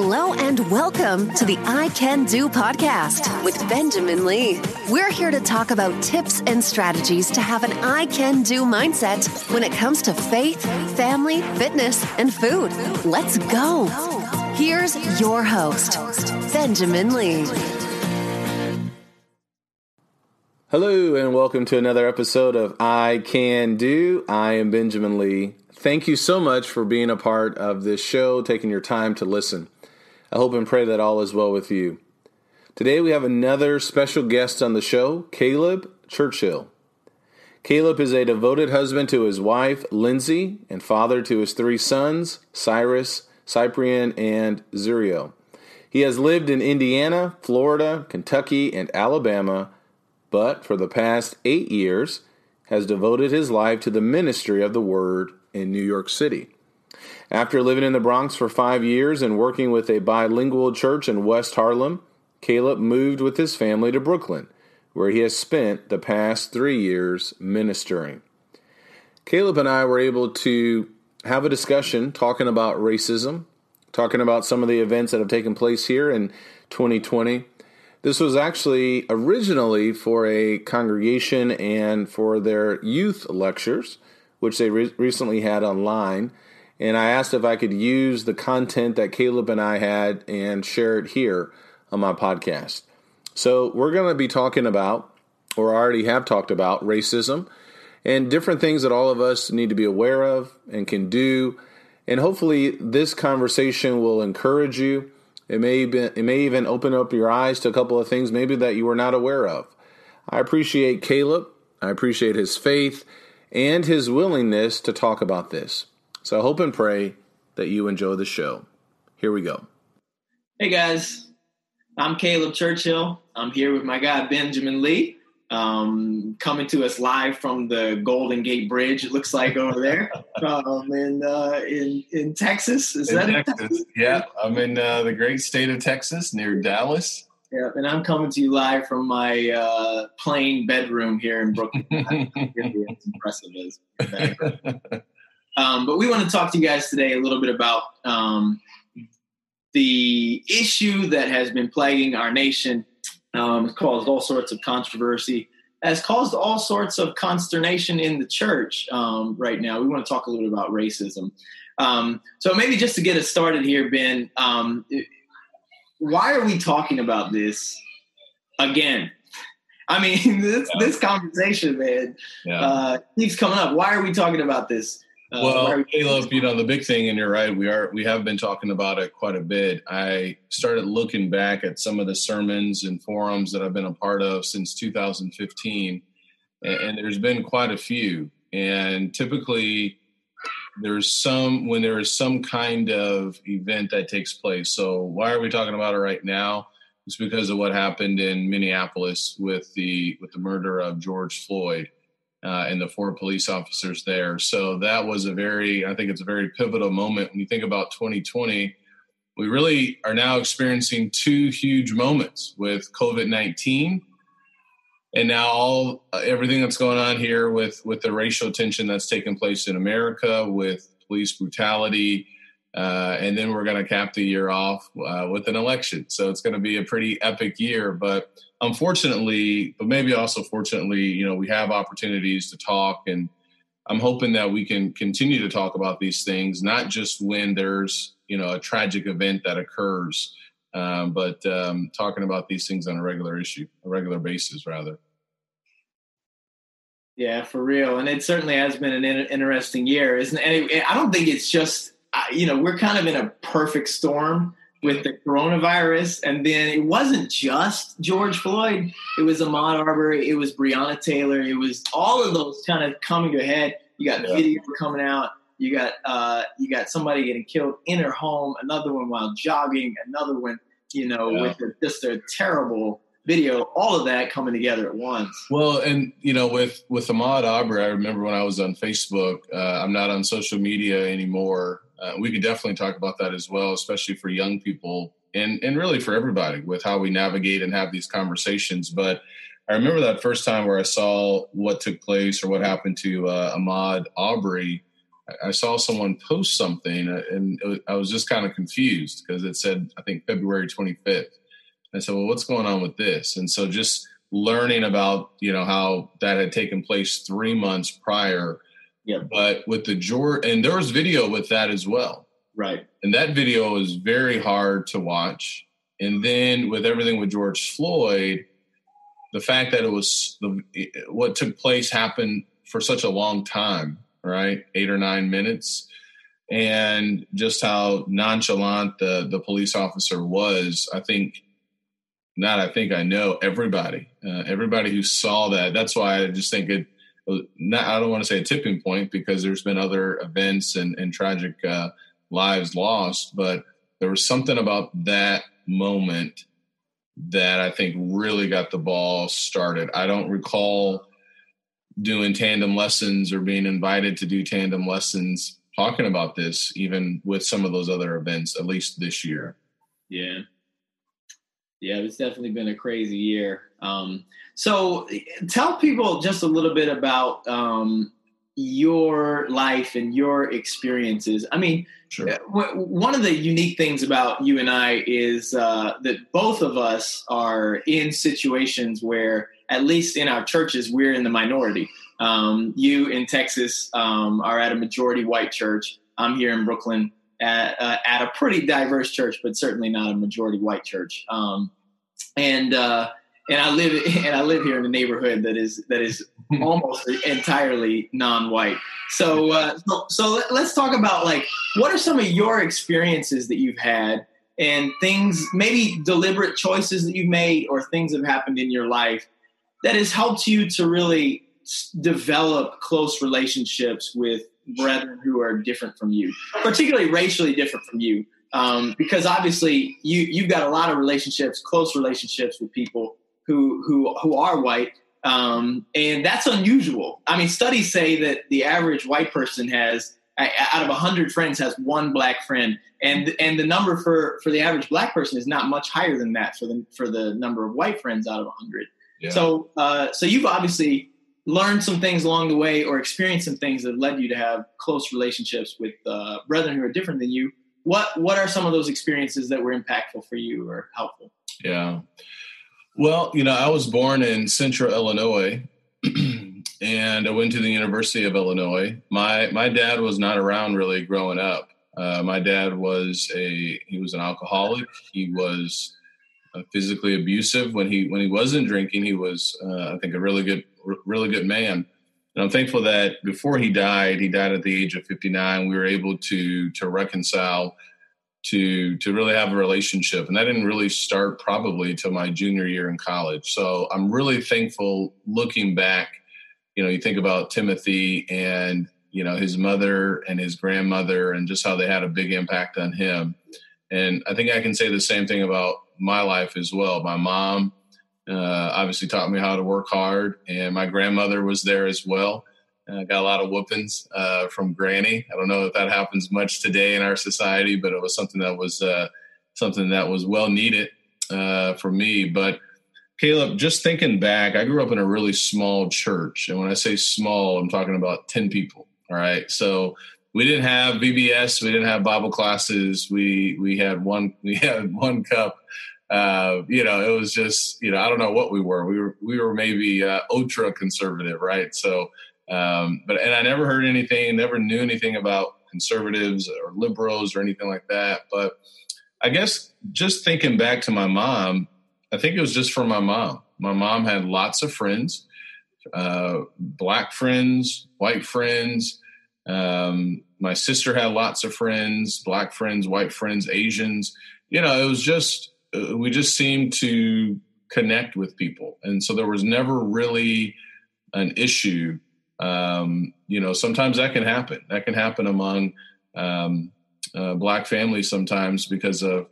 Hello and welcome to the I Can Do podcast with Benjamin Lee. We're here to talk about tips and strategies to have an I Can Do mindset when it comes to faith, family, fitness, and food. Let's go. Here's your host, Benjamin Lee. Hello, and welcome to another episode of I Can Do. I am Benjamin Lee. Thank you so much for being a part of this show, taking your time to listen. I hope and pray that all is well with you. Today we have another special guest on the show, Caleb Churchill. Caleb is a devoted husband to his wife, Lindsay, and father to his three sons, Cyrus, Cyprian, and Zurio. He has lived in Indiana, Florida, Kentucky, and Alabama, but for the past eight years has devoted his life to the ministry of the Word in New York City. After living in the Bronx for five years and working with a bilingual church in West Harlem, Caleb moved with his family to Brooklyn, where he has spent the past three years ministering. Caleb and I were able to have a discussion talking about racism, talking about some of the events that have taken place here in 2020. This was actually originally for a congregation and for their youth lectures, which they re- recently had online and I asked if I could use the content that Caleb and I had and share it here on my podcast. So, we're going to be talking about, or already have talked about, racism and different things that all of us need to be aware of and can do. And hopefully, this conversation will encourage you. It may, be, it may even open up your eyes to a couple of things maybe that you were not aware of. I appreciate Caleb. I appreciate his faith and his willingness to talk about this. So I hope and pray that you enjoy the show. Here we go. Hey guys, I'm Caleb Churchill. I'm here with my guy Benjamin Lee, um, coming to us live from the Golden Gate Bridge. It looks like over there um, in uh, in in Texas. Is in that Texas? Texas? Yeah, I'm in uh, the great state of Texas near Dallas. Yeah, and I'm coming to you live from my uh, plain bedroom here in Brooklyn. it's impressive. Um, but we want to talk to you guys today a little bit about um, the issue that has been plaguing our nation. Um, it's caused all sorts of controversy, has caused all sorts of consternation in the church um, right now. We want to talk a little bit about racism. Um, so maybe just to get us started here, Ben, um, why are we talking about this again? I mean, this yeah. this conversation, man, yeah. uh, keeps coming up. Why are we talking about this? Uh, well, Caleb, you know the big thing, and you're right. We are we have been talking about it quite a bit. I started looking back at some of the sermons and forums that I've been a part of since 2015, and, and there's been quite a few. And typically, there's some when there is some kind of event that takes place. So why are we talking about it right now? It's because of what happened in Minneapolis with the with the murder of George Floyd uh, and the four police officers there. So that was a very, I think it's a very pivotal moment when you think about 2020. We really are now experiencing two huge moments with COVID 19 and now all uh, everything that's going on here with with the racial tension that's taking place in America with police brutality uh, and then we're going to cap the year off uh, with an election. So it's going to be a pretty epic year. But unfortunately, but maybe also fortunately, you know, we have opportunities to talk. And I'm hoping that we can continue to talk about these things, not just when there's, you know, a tragic event that occurs, um, but um, talking about these things on a regular issue, a regular basis, rather. Yeah, for real. And it certainly has been an interesting year, isn't it? And it, I don't think it's just you know, we're kind of in a perfect storm with the coronavirus. And then it wasn't just George Floyd, it was Ahmaud Arbery, it was Breonna Taylor, it was all of those kind of coming to a head. You got yeah. video coming out. You got uh, you got somebody getting killed in her home, another one while jogging, another one, you know, yeah. with a, just a terrible video, all of that coming together at once. Well, and you know, with with Ahmaud Arbery, I remember when I was on Facebook. Uh, I'm not on social media anymore, uh, we could definitely talk about that as well, especially for young people and and really for everybody with how we navigate and have these conversations. But I remember that first time where I saw what took place or what happened to uh, Ahmaud Arbery. I saw someone post something uh, and I was just kind of confused because it said, I think February 25th. I said, well, what's going on with this? And so just learning about, you know, how that had taken place three months prior. Yeah. But with the George, and there was video with that as well. Right. And that video is very hard to watch. And then with everything with George Floyd, the fact that it was the, what took place happened for such a long time right? Eight or nine minutes. And just how nonchalant the, the police officer was, I think, not I think I know everybody, uh, everybody who saw that. That's why I just think it, not, I don't want to say a tipping point because there's been other events and, and tragic uh, lives lost, but there was something about that moment that I think really got the ball started. I don't recall doing tandem lessons or being invited to do tandem lessons talking about this even with some of those other events at least this year. Yeah. Yeah it's definitely been a crazy year. Um, so tell people just a little bit about um, your life and your experiences i mean sure. Uh, one of the unique things about you and i is uh, that both of us are in situations where at least in our churches, we're in the minority. Um, you in Texas um, are at a majority white church. I'm here in Brooklyn at, uh, at a pretty diverse church, but certainly not a majority white church. Um, and uh, and I live and I live here in a neighborhood that is that is almost entirely non-white. So, uh, so so let's talk about like what are some of your experiences that you've had and things maybe deliberate choices that you've made or things that have happened in your life that has helped you to really develop close relationships with brethren who are different from you, particularly racially different from you. Um, because obviously you you've got a lot of relationships, close relationships with people who who who are white, um, and that's unusual. I mean, studies say that the average white person has out of hundred friends has one black friend, and and the number for for the average black person is not much higher than that for the for the number of white friends out of hundred. So, uh, so you've obviously learned some things along the way, or experienced some things that led you to have close relationships with uh, brethren who are different than you. What What are some of those experiences that were impactful for you or helpful? Yeah. Well, you know, I was born in Central Illinois, and I went to the University of Illinois. My my dad was not around really growing up. Uh, my dad was a he was an alcoholic. He was uh, physically abusive. When he when he wasn't drinking, he was uh, I think a really good really good man. And I'm thankful that before he died, he died at the age of 59. We were able to to reconcile, to to really have a relationship, and that didn't really start probably till my junior year in college. So I'm really thankful looking back. You know, you think about Timothy and you know his mother and his grandmother, and just how they had a big impact on him. And I think I can say the same thing about my life as well. My mom uh, obviously taught me how to work hard, and my grandmother was there as well. I got a lot of whoopings uh, from Granny. I don't know if that happens much today in our society, but it was something that was uh, something that was well needed uh, for me. But Caleb, just thinking back, I grew up in a really small church, and when I say small, I'm talking about ten people. All right, so we didn't have VBS, we didn't have Bible classes. We we had one we had one cup. Uh, you know, it was just you know I don't know what we were. We were we were maybe uh, ultra conservative, right? So, um, but and I never heard anything, never knew anything about conservatives or liberals or anything like that. But I guess just thinking back to my mom, I think it was just for my mom. My mom had lots of friends, uh, black friends, white friends. Um, my sister had lots of friends, black friends, white friends, Asians. You know, it was just, uh, we just seemed to connect with people. And so there was never really an issue. Um, you know, sometimes that can happen. That can happen among um, uh, black families sometimes because of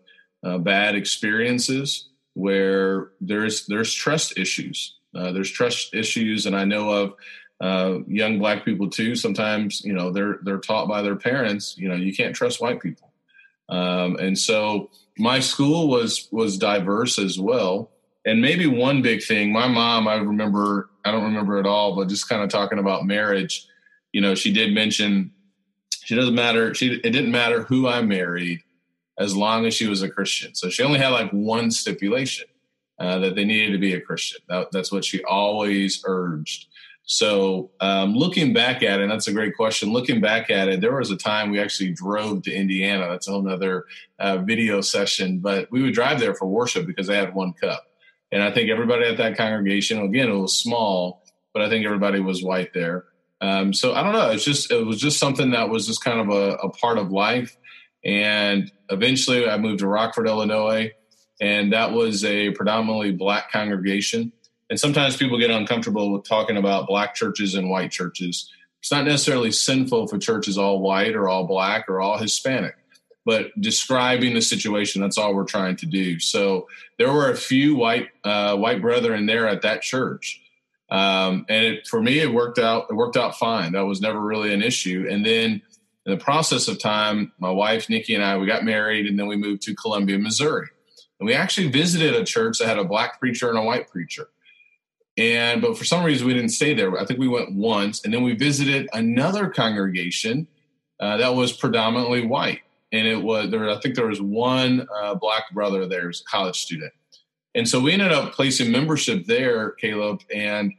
uh, bad experiences where there's there's trust issues. Uh, there's trust issues, and I know of uh, young black people too. Sometimes you know they're they're taught by their parents. You know you can't trust white people, um, and so my school was was diverse as well. And maybe one big thing, my mom, I remember, I don't remember at all, but just kind of talking about marriage. You know, she did mention She doesn't matter. She it didn't matter who I married, as long as she was a Christian. So she only had like one stipulation uh, that they needed to be a Christian. That, that's what she always urged. So um, looking back at it, that's a great question. Looking back at it, there was a time we actually drove to Indiana. That's a whole other uh, video session, but we would drive there for worship because they had one cup. And I think everybody at that congregation, again, it was small, but I think everybody was white there. Um, so I don't know. It's just it was just something that was just kind of a, a part of life. And eventually, I moved to Rockford, Illinois, and that was a predominantly black congregation. And sometimes people get uncomfortable with talking about black churches and white churches. It's not necessarily sinful if a church is all white or all black or all Hispanic, but describing the situation, that's all we're trying to do. So there were a few white uh, white brethren there at that church. Um, and it, for me, it worked out. It worked out fine. That was never really an issue. And then, in the process of time, my wife Nikki and I we got married, and then we moved to Columbia, Missouri, and we actually visited a church that had a black preacher and a white preacher. And but for some reason we didn't stay there. I think we went once, and then we visited another congregation uh, that was predominantly white, and it was there. I think there was one uh, black brother there, was a college student, and so we ended up placing membership there, Caleb, and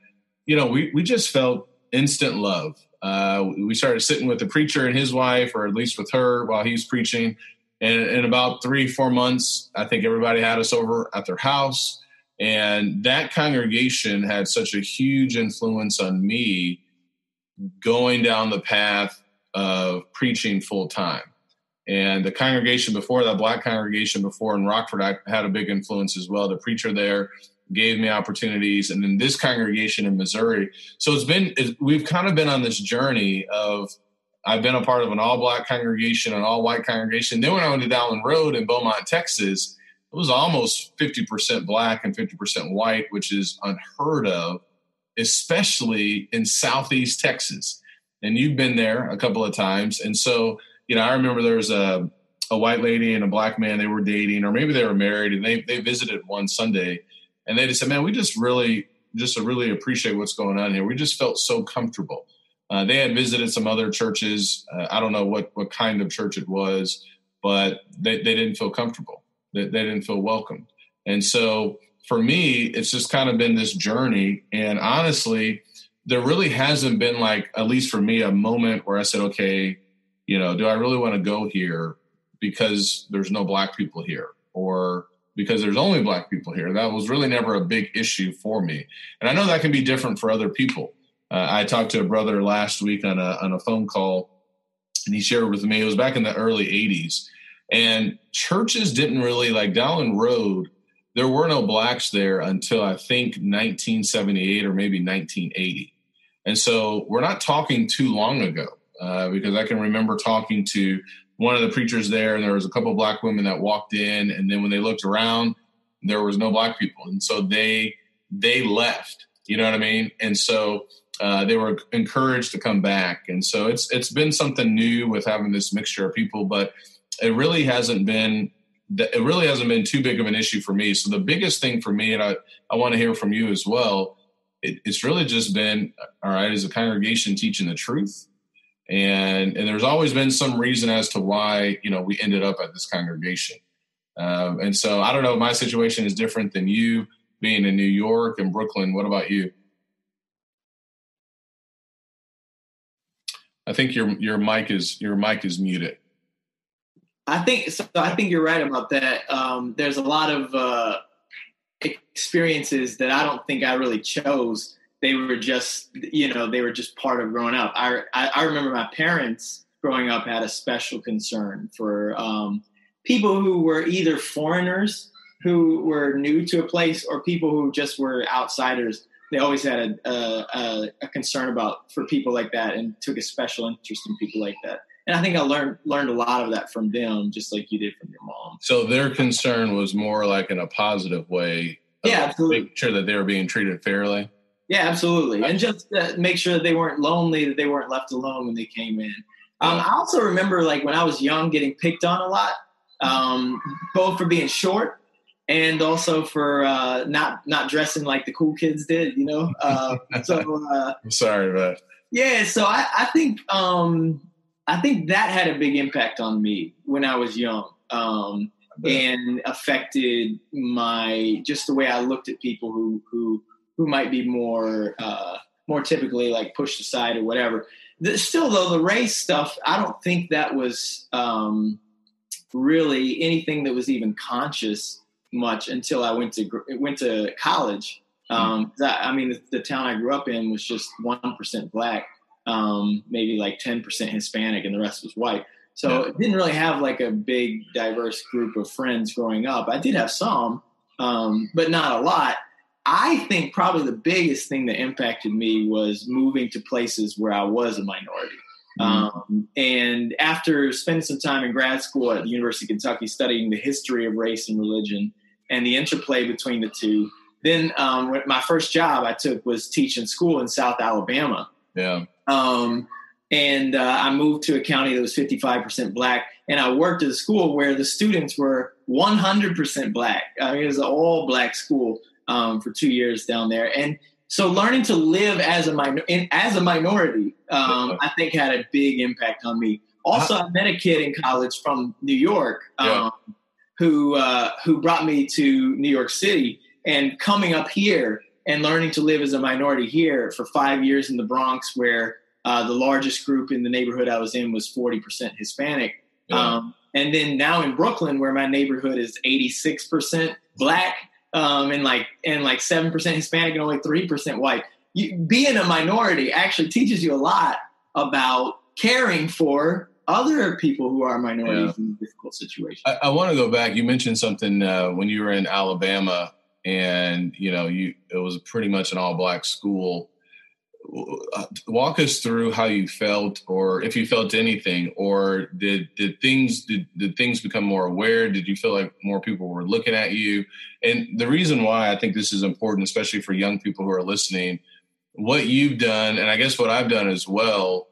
you know we we just felt instant love. Uh, we started sitting with the preacher and his wife, or at least with her, while he's preaching. And in about three, four months, I think everybody had us over at their house and that congregation had such a huge influence on me going down the path of preaching full time. And the congregation before that, black congregation before in Rockford, I had a big influence as well. The preacher there gave me opportunities, and then this congregation in Missouri. So it's been we've kind of been on this journey of I've been a part of an all black congregation, an all white congregation. Then when I went to Dowlen Road in Beaumont, Texas, it was almost 50% black and 50% white, which is unheard of, especially in Southeast Texas. And you've been there a couple of times. And so, you know, I remember there was a, a white lady and a black man, they were dating, or maybe they were married, and they, they visited one Sunday. And they just said, man, we just really, just really appreciate what's going on here. We just felt so comfortable. Uh, they had visited some other churches. Uh, I don't know what, what kind of church it was, but they, they didn't feel comfortable they, they didn't feel welcomed. And so for me, it's just kind of been this journey. And honestly, there really hasn't been like, at least for me, a moment where I said, okay, you know, do I really want to go here because there's no black people here or because there's only black people here? That was really never a big issue for me. And I know that can be different for other people. Uh, I talked to a brother last week on a, on a phone call and he shared with me, it was back in the early 80s and churches didn't really like Dowlen Road. There were no blacks there until I think 1978 or maybe 1980. And so we're not talking too long ago uh, because I can remember talking to one of the preachers there, and there was a couple black women that walked in, and then when they looked around, there was no black people, and so they they left. You know what I mean? And so uh, they were encouraged to come back, and so it's it's been something new with having this mixture of people, but it really hasn't been it really hasn't been too big of an issue for me. So the biggest thing for me, and I, I want to hear from you as well, it, it's really just been all right, is a congregation teaching the truth? And and there's always been some reason as to why, you know, we ended up at this congregation. Um, and so I don't know, my situation is different than you being in New York and Brooklyn. What about you? I think your your mic is your mic is muted. I think so. I think you're right about that. Um, there's a lot of uh, experiences that I don't think I really chose. They were just, you know, they were just part of growing up. I I, I remember my parents growing up had a special concern for um, people who were either foreigners who were new to a place or people who just were outsiders. They always had a, a, a concern about for people like that and took a special interest in people like that and I think I learned learned a lot of that from them, just like you did from your mom. So their concern was more like in a positive way. Yeah, absolutely. Make sure that they were being treated fairly. Yeah, absolutely, and just make sure that they weren't lonely, that they weren't left alone when they came in. Um, I also remember, like when I was young, getting picked on a lot, um, both for being short and also for uh, not not dressing like the cool kids did. You know, uh, so uh, I'm sorry, but yeah. So I, I think um, I think that had a big impact on me when I was young, um, and affected my just the way I looked at people who who who might be more uh, more typically like pushed aside or whatever. The, still, though, the race stuff, I don't think that was um, really anything that was even conscious much until I went to went to college. Um, that, I mean, the, the, town I grew up in was just one percent black, um, maybe like ten percent Hispanic, and the rest was white. So yeah. it didn't really have like a big diverse group of friends growing up. I did have some, um, but not a lot. I think probably the biggest thing that impacted me was moving to places where I was a minority. Mm-hmm. Um, and after spending some time in grad school at the University of Kentucky studying the history of race and religion and the interplay between the two, then um, my first job I took was teaching school in South Alabama. Yeah. Um, and uh, I moved to a county that was 55% black, and I worked at a school where the students were 100% black. I mean, it was an all black school um, for two years down there, and so learning to live as a minor as a minority, um, I think had a big impact on me. Also, I met a kid in college from New York um, yeah. who uh, who brought me to New York City, and coming up here and learning to live as a minority here for five years in the Bronx, where uh, the largest group in the neighborhood I was in was forty percent Hispanic. Yeah. Um, and then now in Brooklyn, where my neighborhood is 86% black, um, and like and like seven percent Hispanic and only three percent white. You, being a minority actually teaches you a lot about caring for other people who are minorities yeah. in difficult situations. I, I want to go back. You mentioned something uh, when you were in Alabama, and you know, you it was pretty much an all black school walk us through how you felt or if you felt anything or did did things did, did things become more aware? Did you feel like more people were looking at you? And the reason why i think this is important especially for young people who are listening what you've done and i guess what i've done as well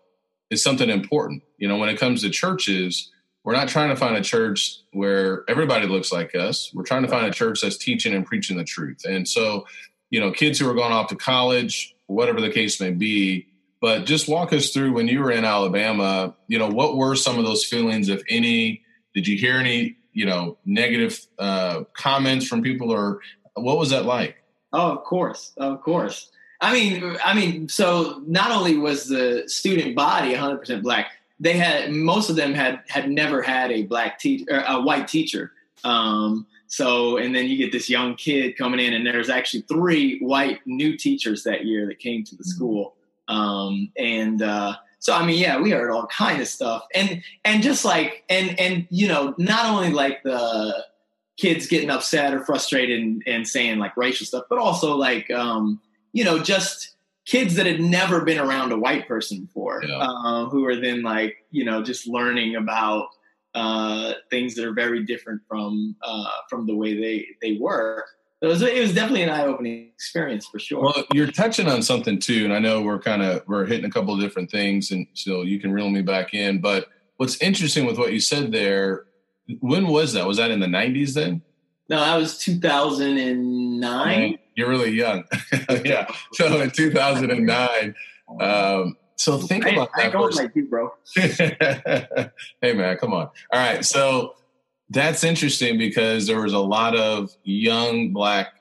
is something important. You know when it comes to churches we're not trying to find a church where everybody looks like us. We're trying to find a church that's teaching and preaching the truth. And so you know kids who are going off to college whatever the case may be. But just walk us through when you were in Alabama, you know, what were some of those feelings, if any? Did you hear any, you know, negative uh, comments from people or what was that like? Oh, of course. Of course. I mean, I mean, so not only was the student body 100% black, they had most of them had had never had a black teacher, a white teacher. Um, so, and then you get this young kid coming in, and there's actually three white new teachers that year that came to the mm-hmm. school. Um, and uh, so, I mean, yeah, we heard all kind of stuff, and and just like, and and you know, not only like the kids getting upset or frustrated and, and saying like racial stuff, but also like, um, you know, just kids that had never been around a white person before, yeah. uh, who are then like, you know, just learning about uh, things that are very different from uh, from the way they they were. So it was, it was definitely an eye opening experience for sure. Well, you're touching on something too, and I know we're kind of we're hitting a couple of different things, and so you can reel me back in. But what's interesting with what you said there, when was that? Was that in the '90s then? No, that was 2009. you're really young. yeah. So in 2009, um, so think about I, that. I like you, bro. hey man, come on. All right, so that's interesting because there was a lot of young black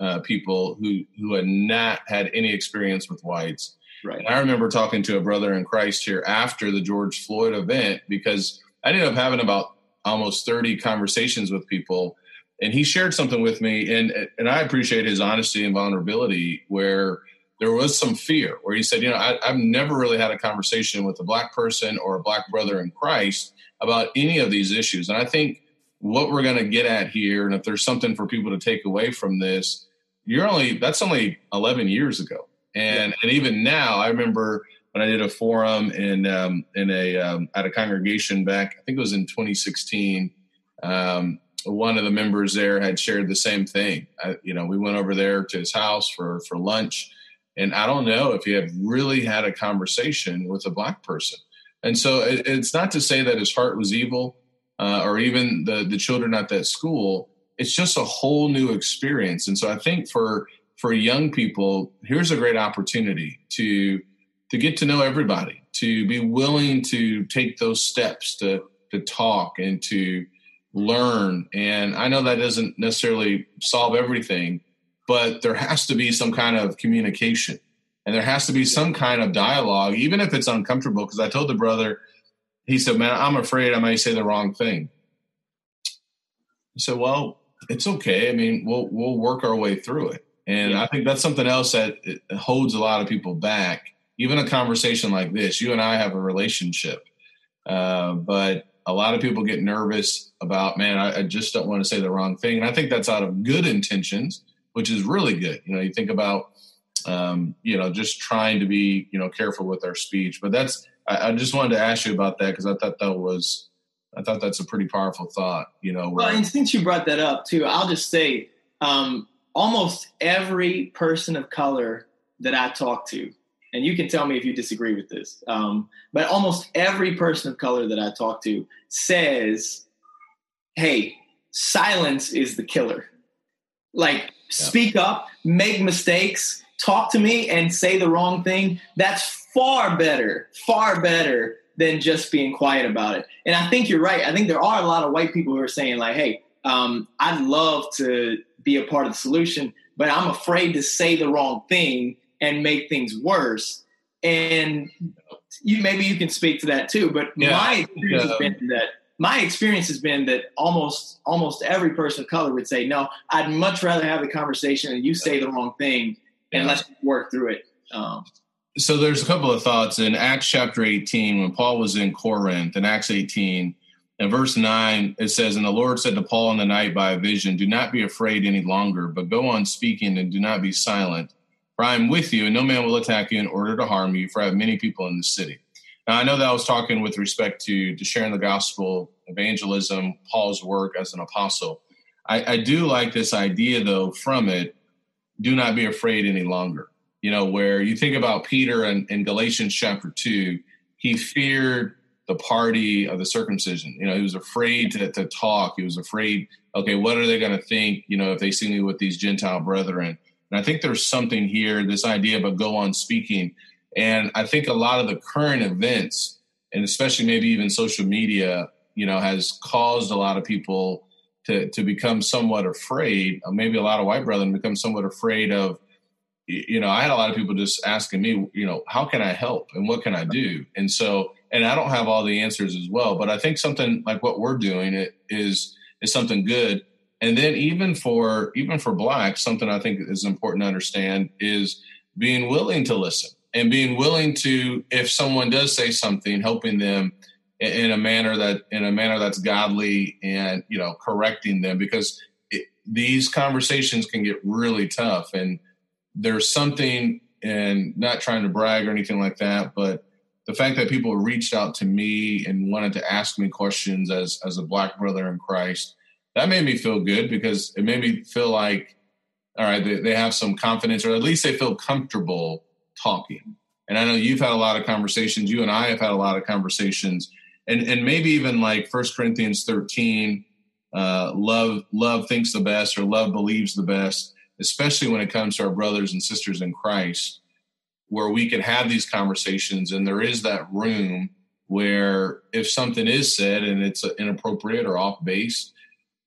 uh, people who who had not had any experience with whites. Right. And I remember talking to a brother in Christ here after the George Floyd event because I ended up having about almost 30 conversations with people and he shared something with me and and I appreciate his honesty and vulnerability where there was some fear where he said, you know, I, have never really had a conversation with a black person or a black brother in Christ about any of these issues. And I think what we're going to get at here, and if there's something for people to take away from this, you're only that's only 11 years ago, and yeah. and even now, I remember when I did a forum in um, in a um, at a congregation back, I think it was in 2016. Um, one of the members there had shared the same thing. I, you know, we went over there to his house for for lunch and I don't know if he had really had a conversation with a black person. And so it, it's not to say that his heart was evil uh, or even the, the children at that school. It's just a whole new experience. And so I think for for young people, here's a great opportunity to to get to know everybody, to be willing to take those steps to to talk and to learn. And I know that doesn't necessarily solve everything, but there has to be some kind of communication and there has to be some kind of dialogue, even if it's uncomfortable. Because I told the brother, he said, Man, I'm afraid I might say the wrong thing. I said, Well, it's okay. I mean, we'll we'll work our way through it. And yeah. I think that's something else that holds a lot of people back. Even a conversation like this, you and I have a relationship, uh, but a lot of people get nervous about, man, I, I just don't want to say the wrong thing. And I think that's out of good intentions, which is really good. You know, you think about, um, you know, just trying to be, you know, careful with our speech. But that's, I, I just wanted to ask you about that because I thought that was, I thought that's a pretty powerful thought. You know, well, and since you brought that up too, I'll just say, um, almost every person of color that I talk to and you can tell me if you disagree with this. Um, but almost every person of color that I talk to says, "Hey, silence is the killer. Like. Speak up, make mistakes, talk to me, and say the wrong thing. That's far better, far better than just being quiet about it." And I think you're right. I think there are a lot of white people who are saying, like, "Hey, um, I'd love to be a part of the solution, but I'm afraid to say the wrong thing." and make things worse. And you maybe you can speak to that too. But yeah, my experience has been that my experience has been that almost almost every person of color would say, "No, I'd much rather have the conversation and you say the wrong thing, and yeah. let's work through it." Um, so there's a couple of thoughts in Acts chapter 18 when Paul was in Corinth in Acts 18 in verse 9 it says and the Lord said to Paul in the night by a vision do not be afraid any longer but go on speaking and do not be silent for I am with you, and no man will attack you in order to harm you, for I have many people in the city. Now, I know that I was talking with respect to, to sharing the gospel, evangelism, Paul's work as an apostle. I, I do like this idea, though, from it do not be afraid any longer. You know, where you think about Peter in, in Galatians chapter 2, he feared the party of the circumcision. You know, he was afraid to, to talk. He was afraid, okay, what are they going to think, you know, if they see me with these Gentile brethren? And I think there's something here, this idea of a go on speaking. And I think a lot of the current events, and especially maybe even social media, you know, has caused a lot of people to, to become somewhat afraid. Uh, maybe a lot of white brethren become somewhat afraid of, you know, I had a lot of people just asking me, you know, how can I help and what can I do? And so, and I don't have all the answers as well, but I think something like what we're doing is is something good and then even for even for blacks something i think is important to understand is being willing to listen and being willing to if someone does say something helping them in a manner that in a manner that's godly and you know correcting them because it, these conversations can get really tough and there's something and not trying to brag or anything like that but the fact that people reached out to me and wanted to ask me questions as as a black brother in christ that made me feel good because it made me feel like, all right, they, they have some confidence or at least they feel comfortable talking. And I know you've had a lot of conversations. You and I have had a lot of conversations, and and maybe even like First Corinthians thirteen, uh, love love thinks the best or love believes the best, especially when it comes to our brothers and sisters in Christ, where we can have these conversations, and there is that room where if something is said and it's inappropriate or off base,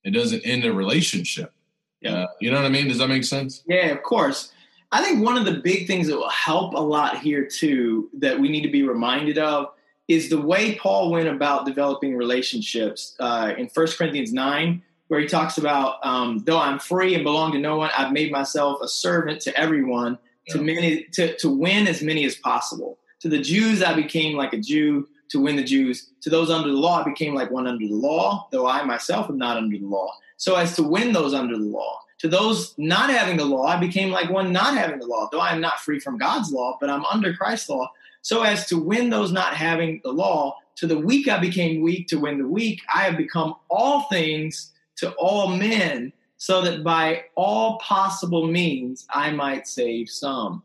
it doesn't end a relationship. Yeah. Uh, you know what I mean? Does that make sense? Yeah, of course. I think one of the big things that will help a lot here too that we need to be reminded of is the way Paul went about developing relationships uh, in First Corinthians 9, where he talks about, um, though I'm free and belong to no one, I've made myself a servant to everyone yeah. to many to, to win as many as possible. To the Jews, I became like a Jew to win the Jews. To those under the law, I became like one under the law, though I myself am not under the law, so as to win those under the law. To those not having the law, I became like one not having the law, though I am not free from God's law, but I'm under Christ's law, so as to win those not having the law. To the weak, I became weak. To win the weak, I have become all things to all men, so that by all possible means I might save some.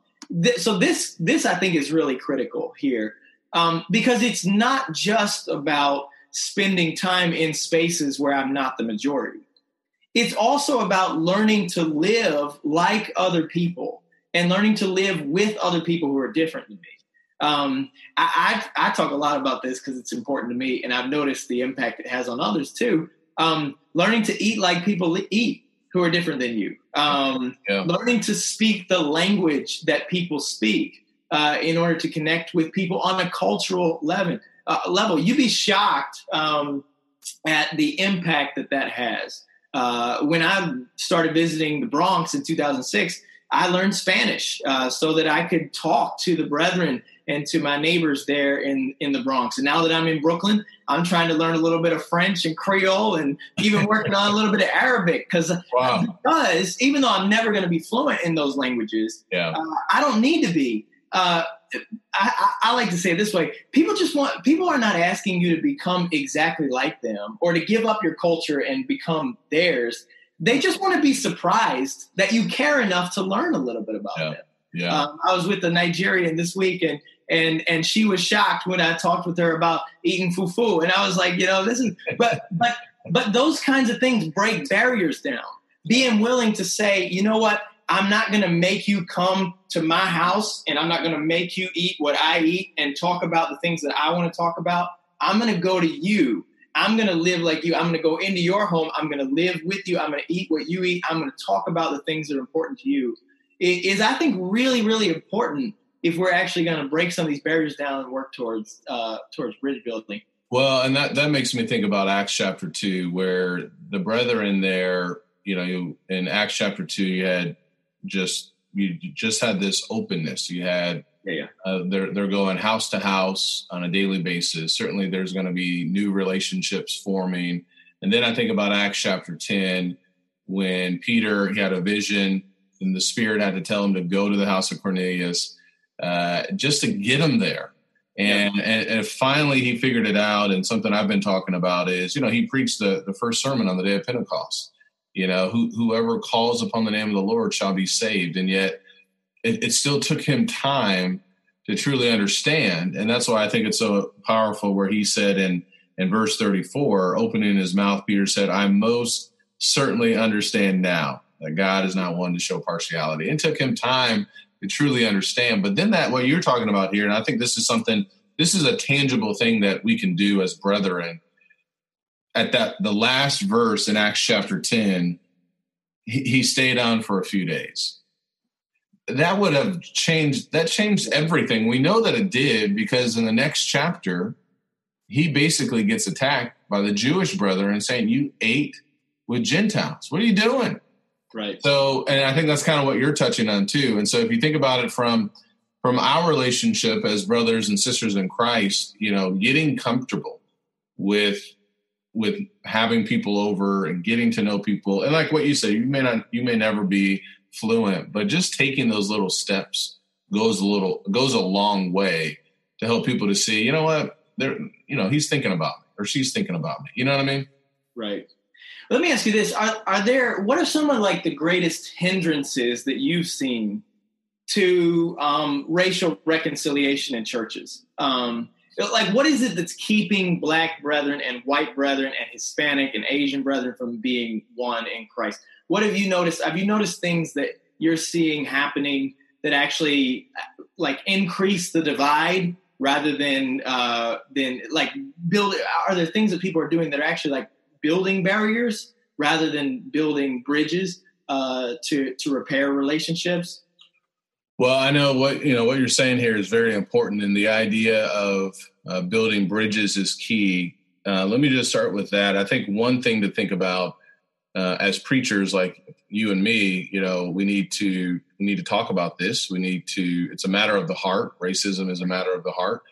So this, this I think is really critical here um, because it's not just about spending time in spaces where I'm not the majority. It's also about learning to live like other people and learning to live with other people who are different than me. Um, I, I, I talk a lot about this because it's important to me, and I've noticed the impact it has on others too. Um, learning to eat like people eat who are different than you. Um, yeah. Learning to speak the language that people speak uh, in order to connect with people on a cultural level. Uh, level, you'd be shocked um, at the impact that that has. Uh, when I started visiting the Bronx in 2006, I learned Spanish uh, so that I could talk to the brethren and to my neighbors there in, in the Bronx. And now that I'm in Brooklyn, I'm trying to learn a little bit of French and Creole and even working on a little bit of Arabic because wow. because even though I'm never going to be fluent in those languages, yeah. uh, I don't need to be. Uh, I, I, like to say it this way: people just want people are not asking you to become exactly like them or to give up your culture and become theirs. They just want to be surprised that you care enough to learn a little bit about yeah. them. Yeah. Um, I was with a Nigerian this week, and and and she was shocked when I talked with her about eating fufu, and I was like, you know, this is, but but but those kinds of things break barriers down. Being willing to say, you know what, I'm not going to make you come to my house, and I'm not going to make you eat what I eat and talk about the things that I want to talk about. I'm going to go to you. I'm going to live like you. I'm going to go into your home. I'm going to live with you. I'm going to eat what you eat. I'm going to talk about the things that are important to you is I think really really important if we're actually going to break some of these barriers down and work towards uh, towards bridge building. Well, and that that makes me think about Acts chapter two, where the brethren there, you know, in Acts chapter two, you had just you just had this openness. You had yeah, yeah. Uh, they're they're going house to house on a daily basis. Certainly, there's going to be new relationships forming. And then I think about Acts chapter ten, when Peter he had a vision and the Spirit had to tell him to go to the house of Cornelius uh, just to get him there. And, yeah. and, and finally he figured it out. And something I've been talking about is, you know, he preached the, the first sermon on the day of Pentecost. You know, who, whoever calls upon the name of the Lord shall be saved. And yet it, it still took him time to truly understand. And that's why I think it's so powerful where he said in, in verse 34, opening his mouth, Peter said, I most certainly understand now that God is not one to show partiality. It took him time to truly understand. But then that what you're talking about here, and I think this is something, this is a tangible thing that we can do as brethren. At that the last verse in Acts chapter 10, he, he stayed on for a few days. That would have changed that changed everything. We know that it did because in the next chapter, he basically gets attacked by the Jewish brethren saying, You ate with Gentiles. What are you doing? Right. So, and I think that's kind of what you're touching on too. And so, if you think about it from from our relationship as brothers and sisters in Christ, you know, getting comfortable with with having people over and getting to know people, and like what you say, you may not, you may never be fluent, but just taking those little steps goes a little goes a long way to help people to see, you know what, they're, you know, he's thinking about me or she's thinking about me. You know what I mean? Right. Let me ask you this: Are are there what are some of like the greatest hindrances that you've seen to um, racial reconciliation in churches? Um, like, what is it that's keeping Black brethren and white brethren and Hispanic and Asian brethren from being one in Christ? What have you noticed? Have you noticed things that you're seeing happening that actually like increase the divide rather than uh, than like build? Are there things that people are doing that are actually like building barriers rather than building bridges uh, to to repair relationships. Well, I know what you know. What you're saying here is very important, and the idea of uh, building bridges is key. Uh, let me just start with that. I think one thing to think about uh, as preachers, like you and me, you know, we need to we need to talk about this. We need to. It's a matter of the heart. Racism is a matter of the heart.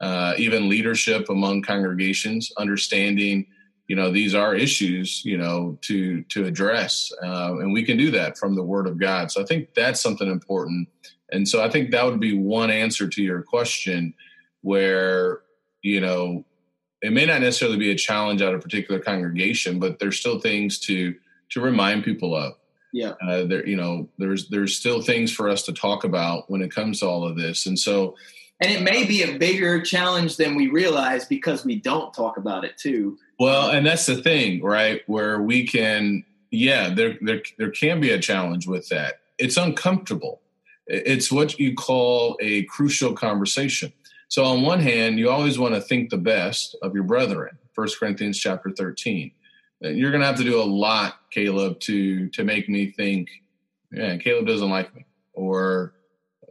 Uh, even leadership among congregations, understanding you know these are issues you know to to address uh, and we can do that from the word of god. So i think that's something important. And so i think that would be one answer to your question where you know it may not necessarily be a challenge at a particular congregation but there's still things to to remind people of. Yeah. Uh, there you know there's there's still things for us to talk about when it comes to all of this. And so and it may be a bigger challenge than we realize because we don't talk about it too well, and that's the thing, right? Where we can, yeah, there, there, there can be a challenge with that. It's uncomfortable. It's what you call a crucial conversation. So on one hand, you always want to think the best of your brethren. First Corinthians chapter 13. Uh, you're going to have to do a lot, Caleb, to to make me think, yeah, Caleb doesn't like me, or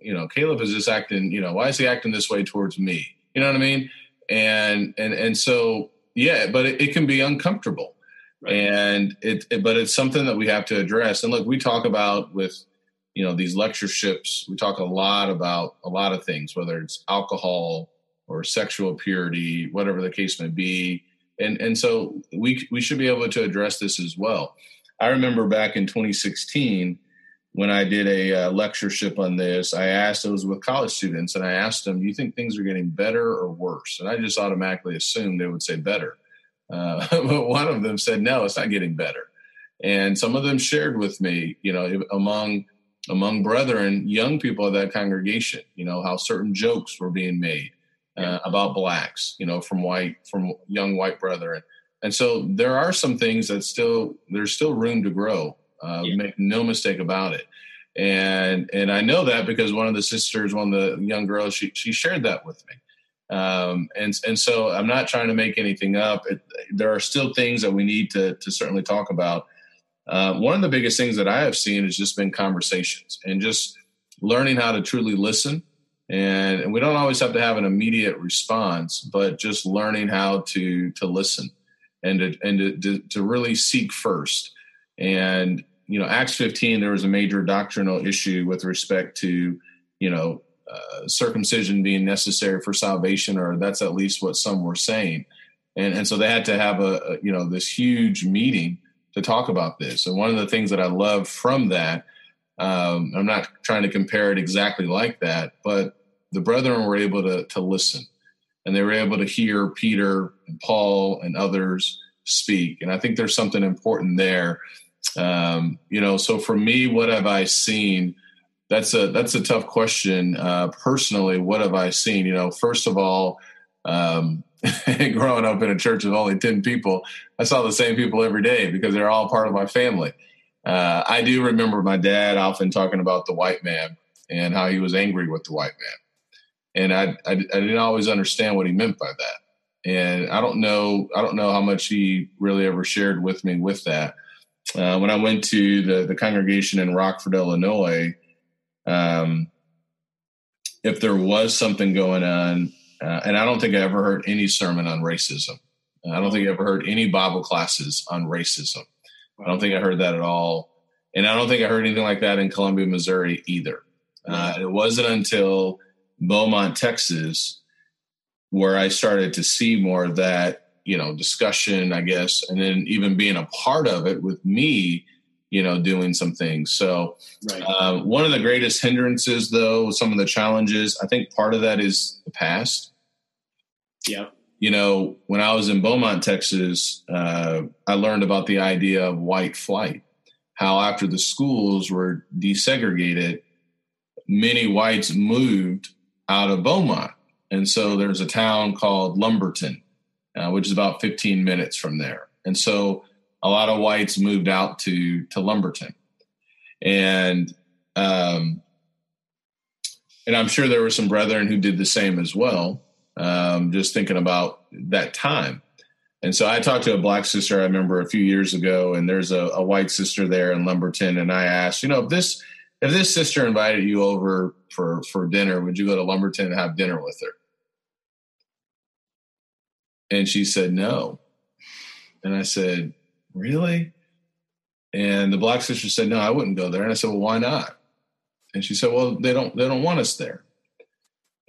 you know, Caleb is just acting. You know, why is he acting this way towards me? You know what I mean? And and and so yeah, but it, it can be uncomfortable, right. and it, it but it's something that we have to address. And look, we talk about with you know these lectureships we talk a lot about a lot of things whether it's alcohol or sexual purity whatever the case may be and and so we we should be able to address this as well i remember back in 2016 when i did a uh, lectureship on this i asked it was with college students and i asked them "Do you think things are getting better or worse and i just automatically assumed they would say better uh, but one of them said no it's not getting better and some of them shared with me you know among among brethren, young people of that congregation, you know, how certain jokes were being made uh, about blacks, you know, from white, from young white brethren. And so there are some things that still, there's still room to grow. Uh, yeah. Make no mistake about it. And, and I know that because one of the sisters, one of the young girls, she, she shared that with me. Um, and, and so I'm not trying to make anything up. It, there are still things that we need to, to certainly talk about uh, one of the biggest things that I have seen has just been conversations and just learning how to truly listen. And, and we don't always have to have an immediate response, but just learning how to to listen and to, and to, to, to really seek first. And you know, Acts 15, there was a major doctrinal issue with respect to you know uh, circumcision being necessary for salvation, or that's at least what some were saying. And and so they had to have a, a you know this huge meeting to talk about this. And one of the things that I love from that, um, I'm not trying to compare it exactly like that, but the brethren were able to, to listen and they were able to hear Peter and Paul and others speak. And I think there's something important there. Um, you know, so for me, what have I seen? That's a that's a tough question. Uh, personally, what have I seen? You know, first of all, um, growing up in a church of only 10 people, I saw the same people every day because they're all part of my family. Uh, I do remember my dad often talking about the white man and how he was angry with the white man. And I, I, I didn't always understand what he meant by that. And I don't know, I don't know how much he really ever shared with me with that. Uh, when I went to the, the congregation in Rockford, Illinois, um, if there was something going on, uh, and I don't think I ever heard any sermon on racism. I don't think I ever heard any Bible classes on racism. I don't think I heard that at all. And I don't think I heard anything like that in Columbia, Missouri either. Uh, it wasn't until Beaumont, Texas, where I started to see more of that, you know, discussion, I guess, and then even being a part of it with me, you know, doing some things. So, right. uh, one of the greatest hindrances, though, some of the challenges, I think part of that is the past. Yeah. You know, when I was in Beaumont, Texas, uh, I learned about the idea of white flight. How after the schools were desegregated, many whites moved out of Beaumont, and so there's a town called Lumberton, uh, which is about 15 minutes from there. And so a lot of whites moved out to to Lumberton, and um, and I'm sure there were some brethren who did the same as well um, just thinking about that time. And so I talked to a black sister I remember a few years ago, and there's a, a, white sister there in Lumberton, and I asked, you know, if this if this sister invited you over for for dinner, would you go to Lumberton and have dinner with her? And she said no. And I said, really? And the black sister said, no, I wouldn't go there. And I said, well, why not? And she said, well, they don't they don't want us there.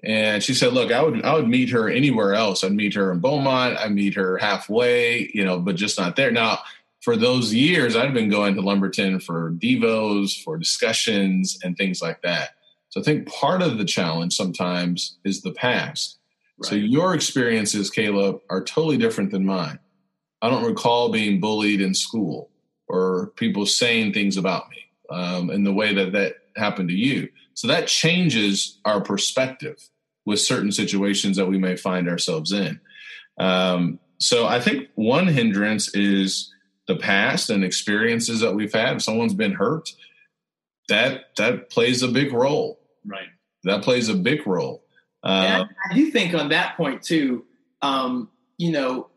And she said, "Look, I would I would meet her anywhere else. I'd meet her in Beaumont. I'd meet her halfway, you know, but just not there." Now, for those years, I'd been going to Lumberton for devos, for discussions, and things like that. So I think part of the challenge sometimes is the past. Right. So your experiences, Caleb, are totally different than mine. I don't recall being bullied in school or people saying things about me um, in the way that that happened to you. So that changes our perspective with certain situations that we may find ourselves in. Um, so I think one hindrance is the past and experiences that we've had. If someone's been hurt, that that plays a big role. Right. That plays a big role. Uh, I, I, do think on that point too. Um, you know,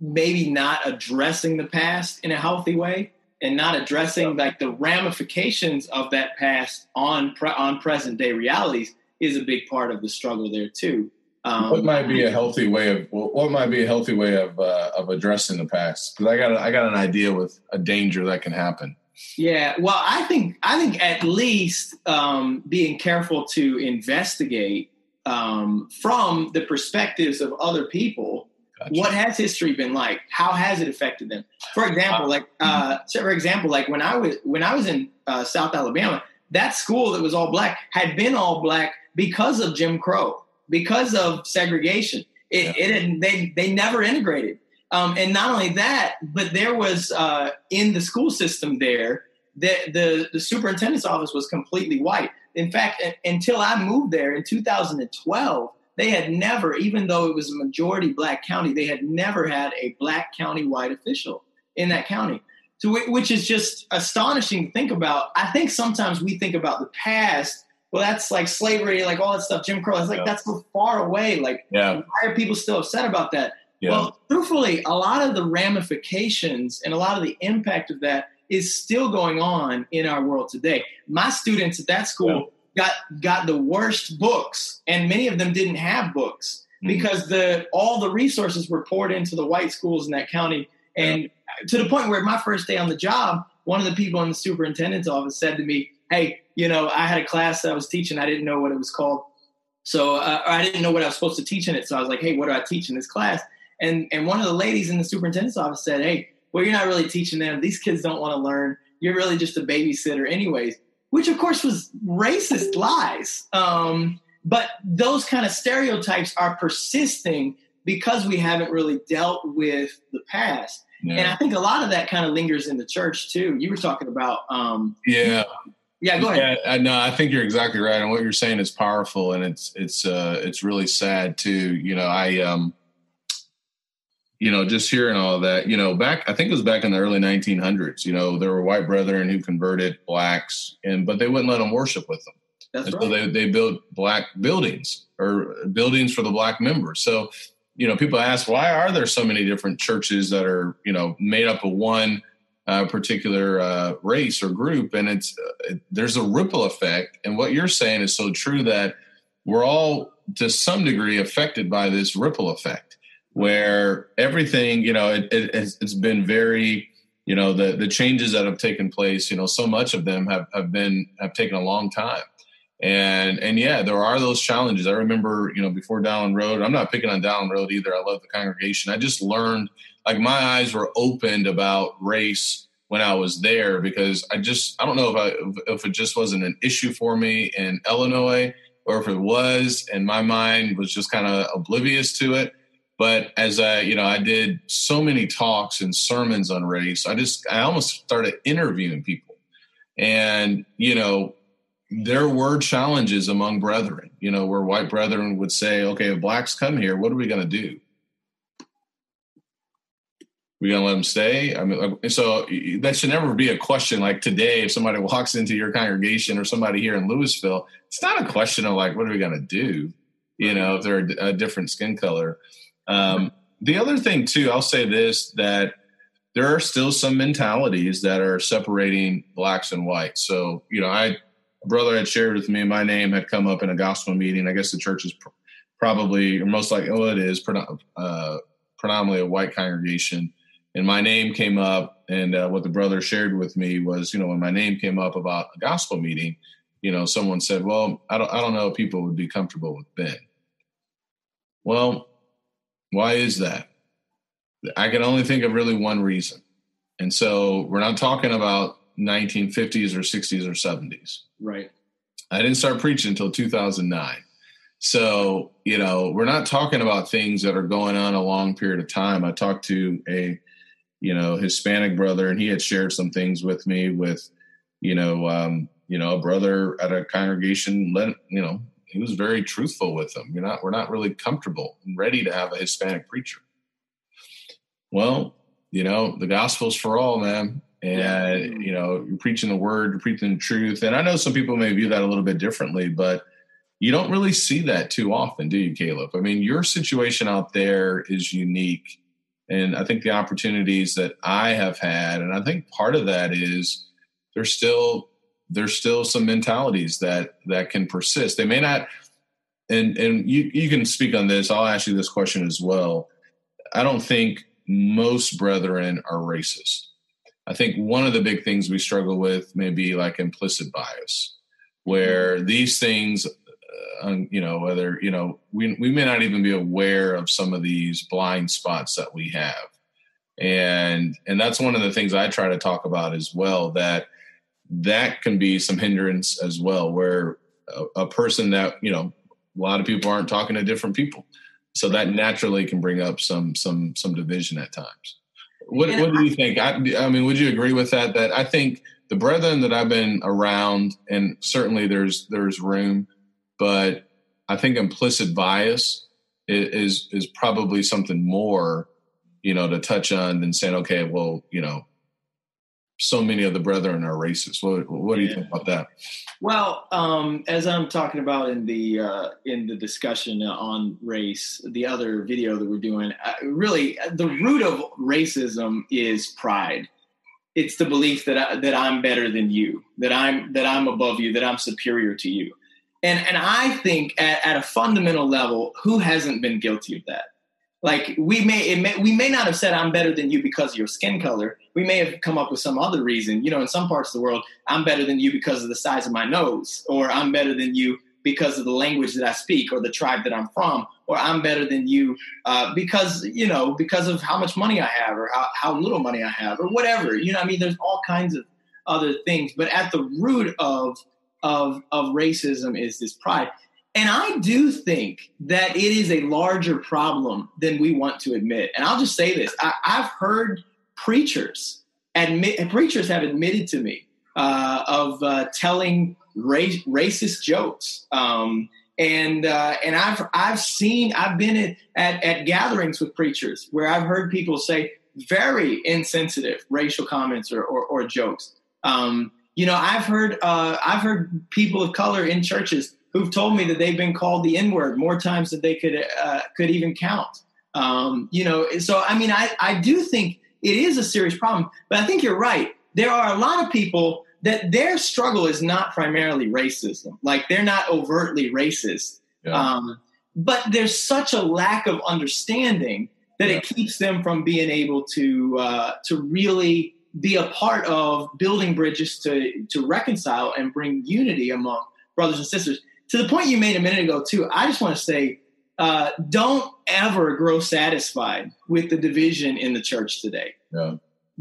maybe not addressing the past in a healthy way and not addressing like the ramifications of that past on pre- on present day realities is a big part of the struggle there too. Um, what might be a healthy way of what might be a healthy way of uh, of addressing the past? Because I got I got an idea with a danger that can happen. Yeah, well, I think I think at least um, being careful to investigate um, from the perspectives of other people. Gotcha. What has history been like? How has it affected them? For example, like uh, so for example, like when I was when I was in uh, South Alabama, that school that was all black had been all black because of Jim Crow, because of segregation. It, yeah. it they they never integrated. Um, and not only that, but there was uh, in the school system there, that the, the superintendent's office was completely white. In fact, until I moved there in 2012, they had never, even though it was a majority black county, they had never had a black county white official in that county. So, which is just astonishing to think about. I think sometimes we think about the past. Well, that's like slavery, like all that stuff, Jim Crow. It's like yeah. that's so far away. Like, yeah. why are people still upset about that? Yeah. Well, truthfully, a lot of the ramifications and a lot of the impact of that is still going on in our world today. My students at that school yeah. got got the worst books, and many of them didn't have books mm-hmm. because the all the resources were poured into the white schools in that county, and yeah. to the point where my first day on the job, one of the people in the superintendent's office said to me, "Hey, you know, I had a class that I was teaching, I didn't know what it was called." So uh, I didn't know what I was supposed to teach in it. So I was like, "Hey, what do I teach in this class?" And and one of the ladies in the superintendent's office said, "Hey, well, you're not really teaching them. These kids don't want to learn. You're really just a babysitter, anyways." Which of course was racist lies. Um, but those kind of stereotypes are persisting because we haven't really dealt with the past. Yeah. And I think a lot of that kind of lingers in the church too. You were talking about, um, yeah, yeah. Go ahead. Yeah, no, I think you're exactly right, and what you're saying is powerful, and it's it's uh, it's really sad too. You know, I um, you know, just hearing all that, you know, back I think it was back in the early 1900s. You know, there were white brethren who converted blacks, and but they wouldn't let them worship with them. That's right. So they they built black buildings or buildings for the black members. So, you know, people ask why are there so many different churches that are you know made up of one uh, particular uh, race or group, and it's uh, there's a ripple effect. And what you're saying is so true that we're all to some degree affected by this ripple effect where everything, you know, it, it, it's been very, you know, the the changes that have taken place, you know, so much of them have have been have taken a long time. And and yeah, there are those challenges. I remember, you know, before Dowlen Road, I'm not picking on Dowlen Road either. I love the congregation. I just learned like my eyes were opened about race when I was there because I just I don't know if I if it just wasn't an issue for me in Illinois or if it was and my mind was just kind of oblivious to it but as I, you know, I did so many talks and sermons on race, I just, I almost started interviewing people. And, you know, there were challenges among brethren, you know, where white brethren would say, okay, if blacks come here, what are we going to do? We gonna let them stay? I mean, so that should never be a question. Like today, if somebody walks into your congregation or somebody here in Louisville, it's not a question of like, what are we gonna do? You know, if they're a, a different skin color. Um, the other thing, too, I'll say this that there are still some mentalities that are separating blacks and whites. So, you know, I, a brother had shared with me, my name had come up in a gospel meeting. I guess the church is pr- probably, or most likely, oh, it is uh, predominantly a white congregation. And my name came up, and uh, what the brother shared with me was, you know, when my name came up about a gospel meeting, you know, someone said, "Well, I don't, I don't know if people would be comfortable with Ben." Well, why is that? I can only think of really one reason. And so we're not talking about 1950s or 60s or 70s. Right. I didn't start preaching until 2009. So, you know, we're not talking about things that are going on a long period of time. I talked to a, you know, Hispanic brother and he had shared some things with me with, you know, um, you know, a brother at a congregation, let, you know, he was very truthful with them. You're not, we're not really comfortable and ready to have a Hispanic preacher. Well, you know, the gospel's for all, man. and you know you're preaching the word you're preaching the truth and i know some people may view that a little bit differently but you don't really see that too often do you caleb i mean your situation out there is unique and i think the opportunities that i have had and i think part of that is there's still there's still some mentalities that that can persist. They may not and and you you can speak on this. I'll ask you this question as well. I don't think most brethren are racist. I think one of the big things we struggle with may be like implicit bias, where these things, uh, you know, whether, you know, we, we may not even be aware of some of these blind spots that we have. And, and that's one of the things I try to talk about as well, that that can be some hindrance as well, where a, a person that, you know, a lot of people aren't talking to different people. So that naturally can bring up some, some, some division at times. What What do you think? I, I mean, would you agree with that? That I think the brethren that I've been around, and certainly there's there's room, but I think implicit bias is is probably something more, you know, to touch on than saying, okay, well, you know, so many of the brethren are racist. What, what do you yeah. think about that? Well, um, as I'm talking about in the uh, in the discussion on race, the other video that we're doing, uh, really the root of racism is pride. It's the belief that I, that I'm better than you, that I'm that I'm above you, that I'm superior to you, and and I think at, at a fundamental level, who hasn't been guilty of that? Like we may, may, we may not have said I'm better than you because of your skin color. We may have come up with some other reason. You know, in some parts of the world, I'm better than you because of the size of my nose, or I'm better than you because of the language that I speak, or the tribe that I'm from, or I'm better than you uh, because you know because of how much money I have, or how, how little money I have, or whatever. You know, I mean, there's all kinds of other things. But at the root of of of racism is this pride. And I do think that it is a larger problem than we want to admit. And I'll just say this I, have heard preachers admit, preachers have admitted to me uh, of uh, telling race, racist jokes. Um, and uh, and I've I've seen I've been at, at, at gatherings with preachers where I've heard people say very insensitive racial comments or, or, or jokes. Um, you know, I've heard uh, I've heard people of color in churches who've told me that they've been called the N word more times than they could uh, could even count. Um, you know, so I mean, I I do think it is a serious problem, but I think you're right. There are a lot of people that their struggle is not primarily racism, like they're not overtly racist, yeah. um, but there's such a lack of understanding that yeah. it keeps them from being able to uh, to really be a part of building bridges to to reconcile and bring unity among brothers and sisters to the point you made a minute ago too i just want to say uh, don't ever grow satisfied with the division in the church today yeah.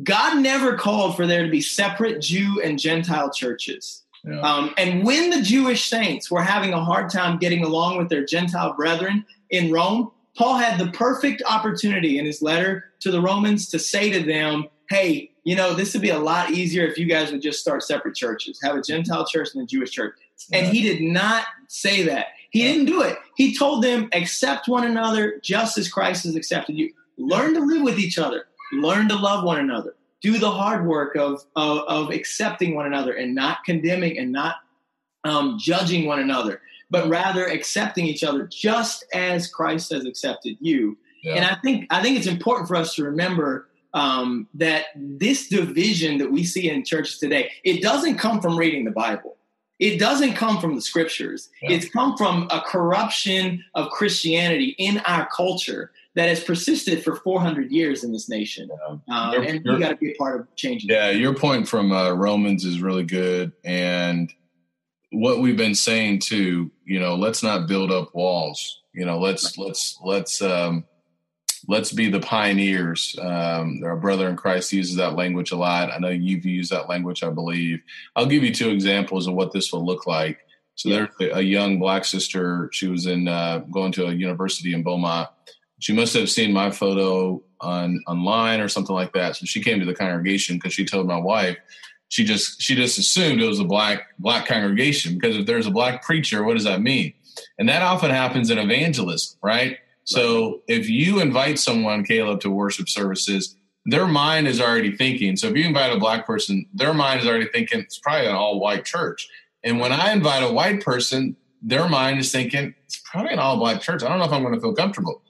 god never called for there to be separate jew and gentile churches yeah. um, and when the jewish saints were having a hard time getting along with their gentile brethren in rome paul had the perfect opportunity in his letter to the romans to say to them hey you know this would be a lot easier if you guys would just start separate churches have a gentile church and a jewish church and he did not say that. He didn't do it. He told them, accept one another just as Christ has accepted you. Learn to live with each other. Learn to love one another. Do the hard work of, of, of accepting one another and not condemning and not um, judging one another, but rather accepting each other just as Christ has accepted you. Yeah. And I think I think it's important for us to remember um, that this division that we see in churches today, it doesn't come from reading the Bible. It doesn't come from the scriptures. Yeah. It's come from a corruption of Christianity in our culture that has persisted for 400 years in this nation. Yeah. Uh, and we got to be a part of changing. Yeah, your point from uh, Romans is really good. And what we've been saying too, you know, let's not build up walls. You know, let's right. let's let's um, let's be the pioneers. Um, our brother in Christ uses that language a lot. I know you've used that language, I believe. I'll give you two examples of what this will look like. So yeah. there's a young black sister. She was in uh, going to a university in Beaumont. She must have seen my photo on online or something like that. So she came to the congregation because she told my wife she just she just assumed it was a black black congregation because if there's a black preacher, what does that mean? And that often happens in evangelism, right? So if you invite someone, Caleb, to worship services, their mind is already thinking. So if you invite a black person, their mind is already thinking it's probably an all white church. And when I invite a white person, their mind is thinking it's probably an all black church. I don't know if I'm going to feel comfortable.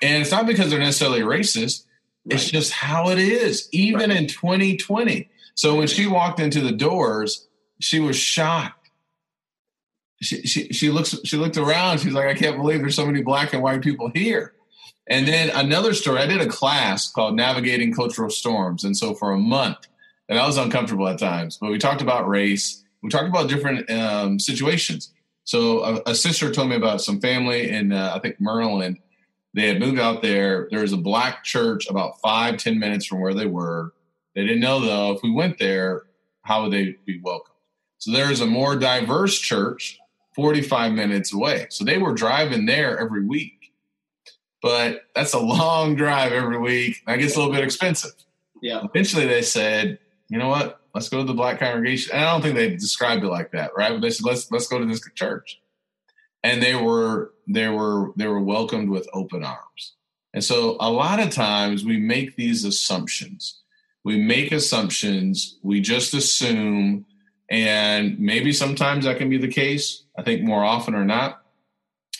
And it's not because they're necessarily racist. Right. It's just how it is, even right. in 2020. So when she walked into the doors, she was shocked. She, she, looks she looked around. She's like, I can't believe there's so many black and white people here. And then another story, I did a class called Navigating Cultural Storms. And so for a month, and I was uncomfortable at times, but we talked about race. We talked about different um, situations. So a, a, sister told me about some family in, uh, I think, Maryland. They had moved out there. There was a black church about five, ten minutes from where they were. They didn't know, though, if we went there, how would they be welcome? So there is a more diverse church 45 minutes away. So they were driving there every week but that's a long drive every week. That gets a little bit expensive. Yeah. Eventually, they said, you know what? Let's go to the black congregation. And I don't think they described it like that, right? But they said, let's let's go to this church. And they were they were they were welcomed with open arms. And so a lot of times we make these assumptions. We make assumptions. We just assume, and maybe sometimes that can be the case. I think more often or not,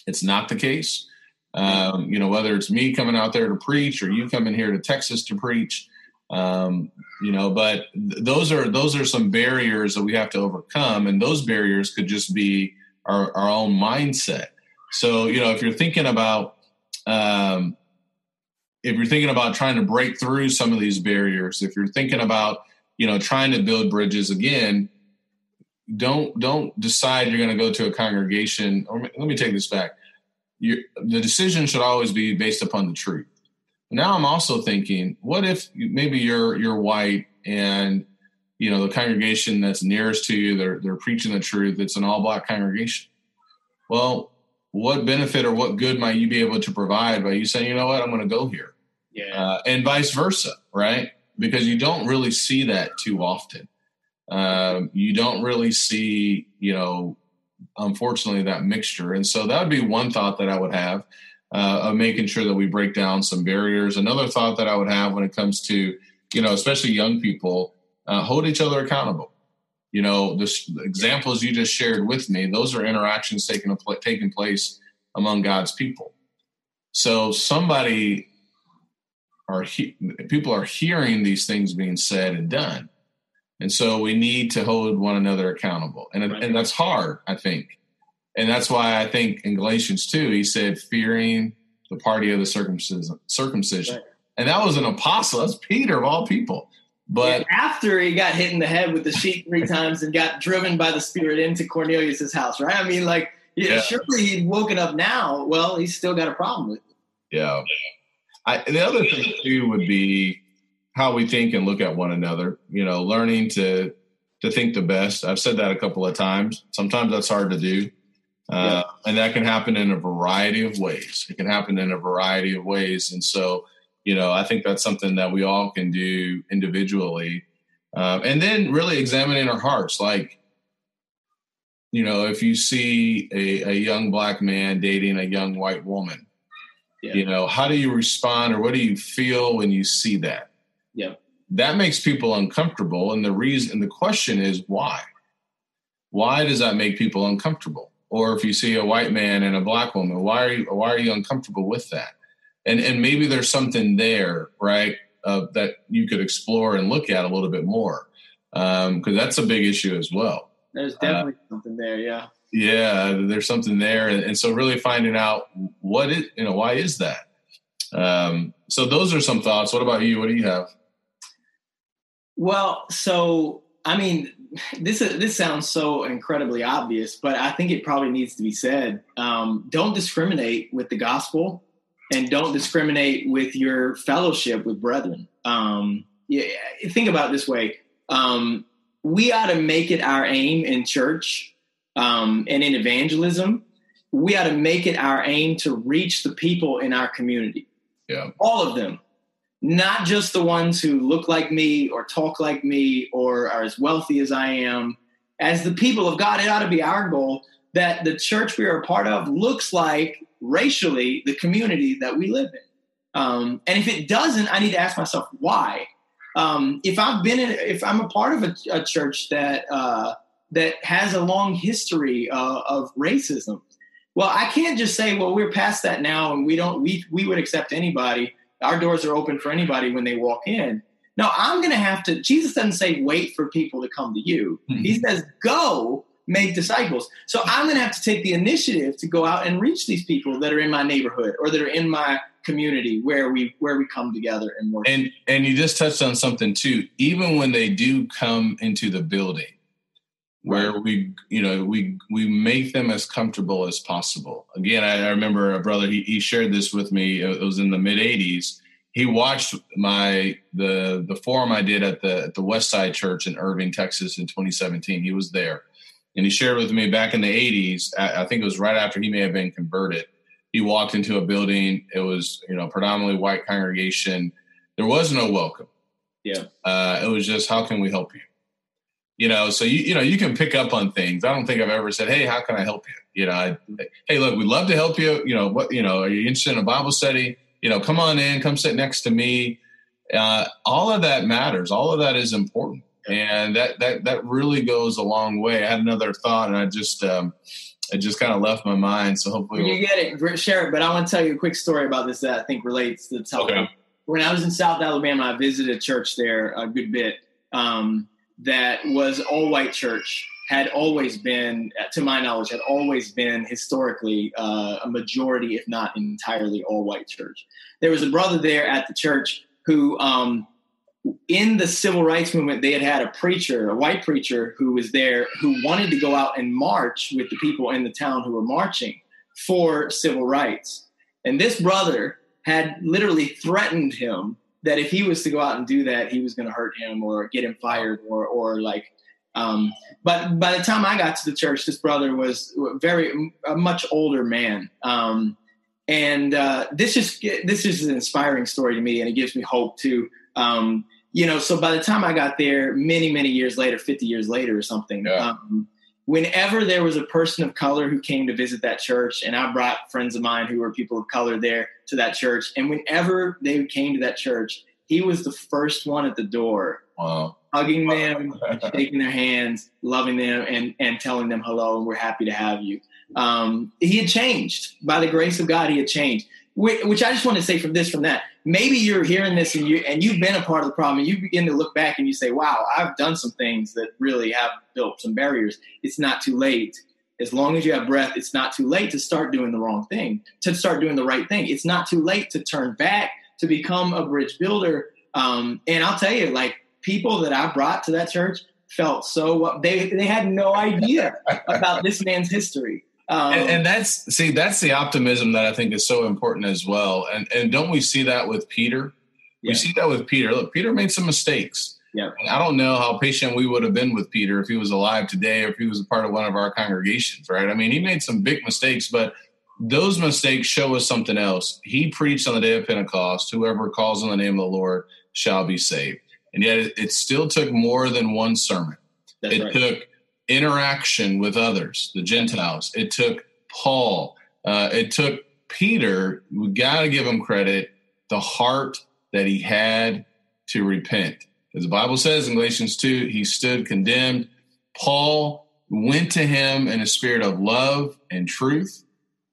it's not the case. Um, you know, whether it's me coming out there to preach or you coming here to Texas to preach, um, you know, but th- those are those are some barriers that we have to overcome, and those barriers could just be our, our own mindset. So, you know, if you're thinking about um, if you're thinking about trying to break through some of these barriers, if you're thinking about you know trying to build bridges again, don't don't decide you're going to go to a congregation. Or let me take this back the decision should always be based upon the truth. Now I'm also thinking, what if maybe you're you're white and you know the congregation that's nearest to you they're they're preaching the truth. It's an all black congregation. Well, what benefit or what good might you be able to provide by you saying, you know what, I'm going to go here, yeah, uh, and vice versa, right? Because you don't really see that too often. Um, you don't really see, you know, unfortunately that mixture. And so that would be one thought that I would have uh, of making sure that we break down some barriers. Another thought that I would have when it comes to, you know, especially young people, uh, hold each other accountable. You know, the examples you just shared with me, those are interactions taking, taking place among God's people. So somebody are he, people are hearing these things being said and done and so we need to hold one another accountable. And, right. and that's hard, I think. And that's why I think in Galatians 2, he said, fearing the party of the circumcision. circumcision. Right. And that was an apostle. That's Peter of all people. But yeah, after he got hit in the head with the sheet three times and got driven by the Spirit into Cornelius's house, right? I mean, like, yeah, yeah. surely he'd woken up now. Well, he's still got a problem with it. Yeah. I, the other thing, too, would be how we think and look at one another. You know, learning to to think the best. I've said that a couple of times. Sometimes that's hard to do, uh, yeah. and that can happen in a variety of ways. It can happen in a variety of ways, and so you know, I think that's something that we all can do individually, um, and then really examining our hearts, like. You know, if you see a, a young black man dating a young white woman, yeah. you know, how do you respond or what do you feel when you see that? Yeah. That makes people uncomfortable. And the reason, and the question is why? Why does that make people uncomfortable? Or if you see a white man and a black woman, why are you, why are you uncomfortable with that? And, and maybe there's something there, right, uh, that you could explore and look at a little bit more. Because um, that's a big issue as well. There's definitely uh, something there, yeah. Yeah, there's something there, and, and, so really finding out what it, you know, why is that? Um, so those are some thoughts. What about you? What do you have? Well, so I mean, this is, this sounds so incredibly obvious, but I think it probably needs to be said. Um, don't discriminate with the gospel, and don't discriminate with your fellowship with brethren. Um, yeah, think about it this way: um, we ought to make it our aim in church um, and in evangelism. We ought to make it our aim to reach the people in our community. Yeah, all of them not just the ones who look like me or talk like me or are as wealthy as I am. As the people of God, it ought to be our goal that the church we are a part of looks like racially the community that we live in. Um, and if it doesn't, I need to ask myself why. Um, if I've been in, if I'm a part of a, a church that uh, that has a long history uh, of racism, well, I can't just say, well, we're past that now, and we don't we we would accept anybody. Our doors are open for anybody when they walk in. No, I'm going to have to. Jesus doesn't say wait for people to come to you. Mm-hmm. He says go make disciples. So I'm going to have to take the initiative to go out and reach these people that are in my neighborhood or that are in my community where we where we come together and work. And and you just touched on something too. Even when they do come into the building, where we you know we we make them as comfortable as possible. Again, I, I remember a brother he, he shared this with me. It was in the mid '80s. He watched my the the forum I did at the at the West Side Church in Irving, Texas, in 2017. He was there, and he shared with me back in the 80s. I, I think it was right after he may have been converted he walked into a building. It was, you know, predominantly white congregation. There was no welcome. Yeah. Uh, it was just, how can we help you? You know, so you you know you can pick up on things. I don't think I've ever said, "Hey, how can I help you?" You know, I, hey, look, we'd love to help you. You know, what you know, are you interested in a Bible study? You know, come on in, come sit next to me. Uh, all of that matters. All of that is important, and that that that really goes a long way. I had another thought, and I just um, it just kind of left my mind. So hopefully, we'll... you get it, share it. But I want to tell you a quick story about this that I think relates to the Okay. When I was in South Alabama, I visited a church there a good bit um, that was all white church. Had always been, to my knowledge, had always been historically uh, a majority, if not entirely, all white church. There was a brother there at the church who um, in the civil rights movement, they had had a preacher, a white preacher, who was there who wanted to go out and march with the people in the town who were marching for civil rights. And this brother had literally threatened him that if he was to go out and do that, he was going to hurt him or get him fired or, or like. Um, but by the time I got to the church, this brother was very a much older man. Um, and uh, this is this is an inspiring story to me, and it gives me hope too. Um, you know, so by the time I got there, many, many years later, 50 years later or something, yeah. um, whenever there was a person of color who came to visit that church, and I brought friends of mine who were people of color there to that church, and whenever they came to that church, he was the first one at the door, wow. hugging them, shaking their hands, loving them, and, and telling them hello, and we're happy to have you. Um, he had changed. By the grace of God, he had changed. Which I just want to say from this, from that maybe you're hearing this and you and you've been a part of the problem and you begin to look back and you say wow i've done some things that really have built some barriers. It's not too late. As long as you have breath it's not too late to start doing the wrong thing to start doing the right thing. It's not too late to turn back to become a bridge builder. Um, and i'll tell you like people that i brought to that church felt so they they had no idea about this man's history um, and, and, that's see, that's the optimism that I think is so important as well. And and don't we see that with Peter? Yeah. We see that with Peter. Look, Peter made some mistakes. Yeah. And I don't know how patient we would have been with Peter if he was alive today or if he was a part of one of our congregations, right? I mean, he made some big mistakes, but those mistakes show us something else. He preached on the day of Pentecost, whoever calls on the name of the Lord shall be saved. And yet it, it still took more than one sermon. That's it right. took interaction with others, the Gentiles. It took Paul. Uh, it took Peter. We got to give him credit. The heart that he had to repent, as the Bible says in Galatians two, he stood condemned. Paul went to him in a spirit of love and truth,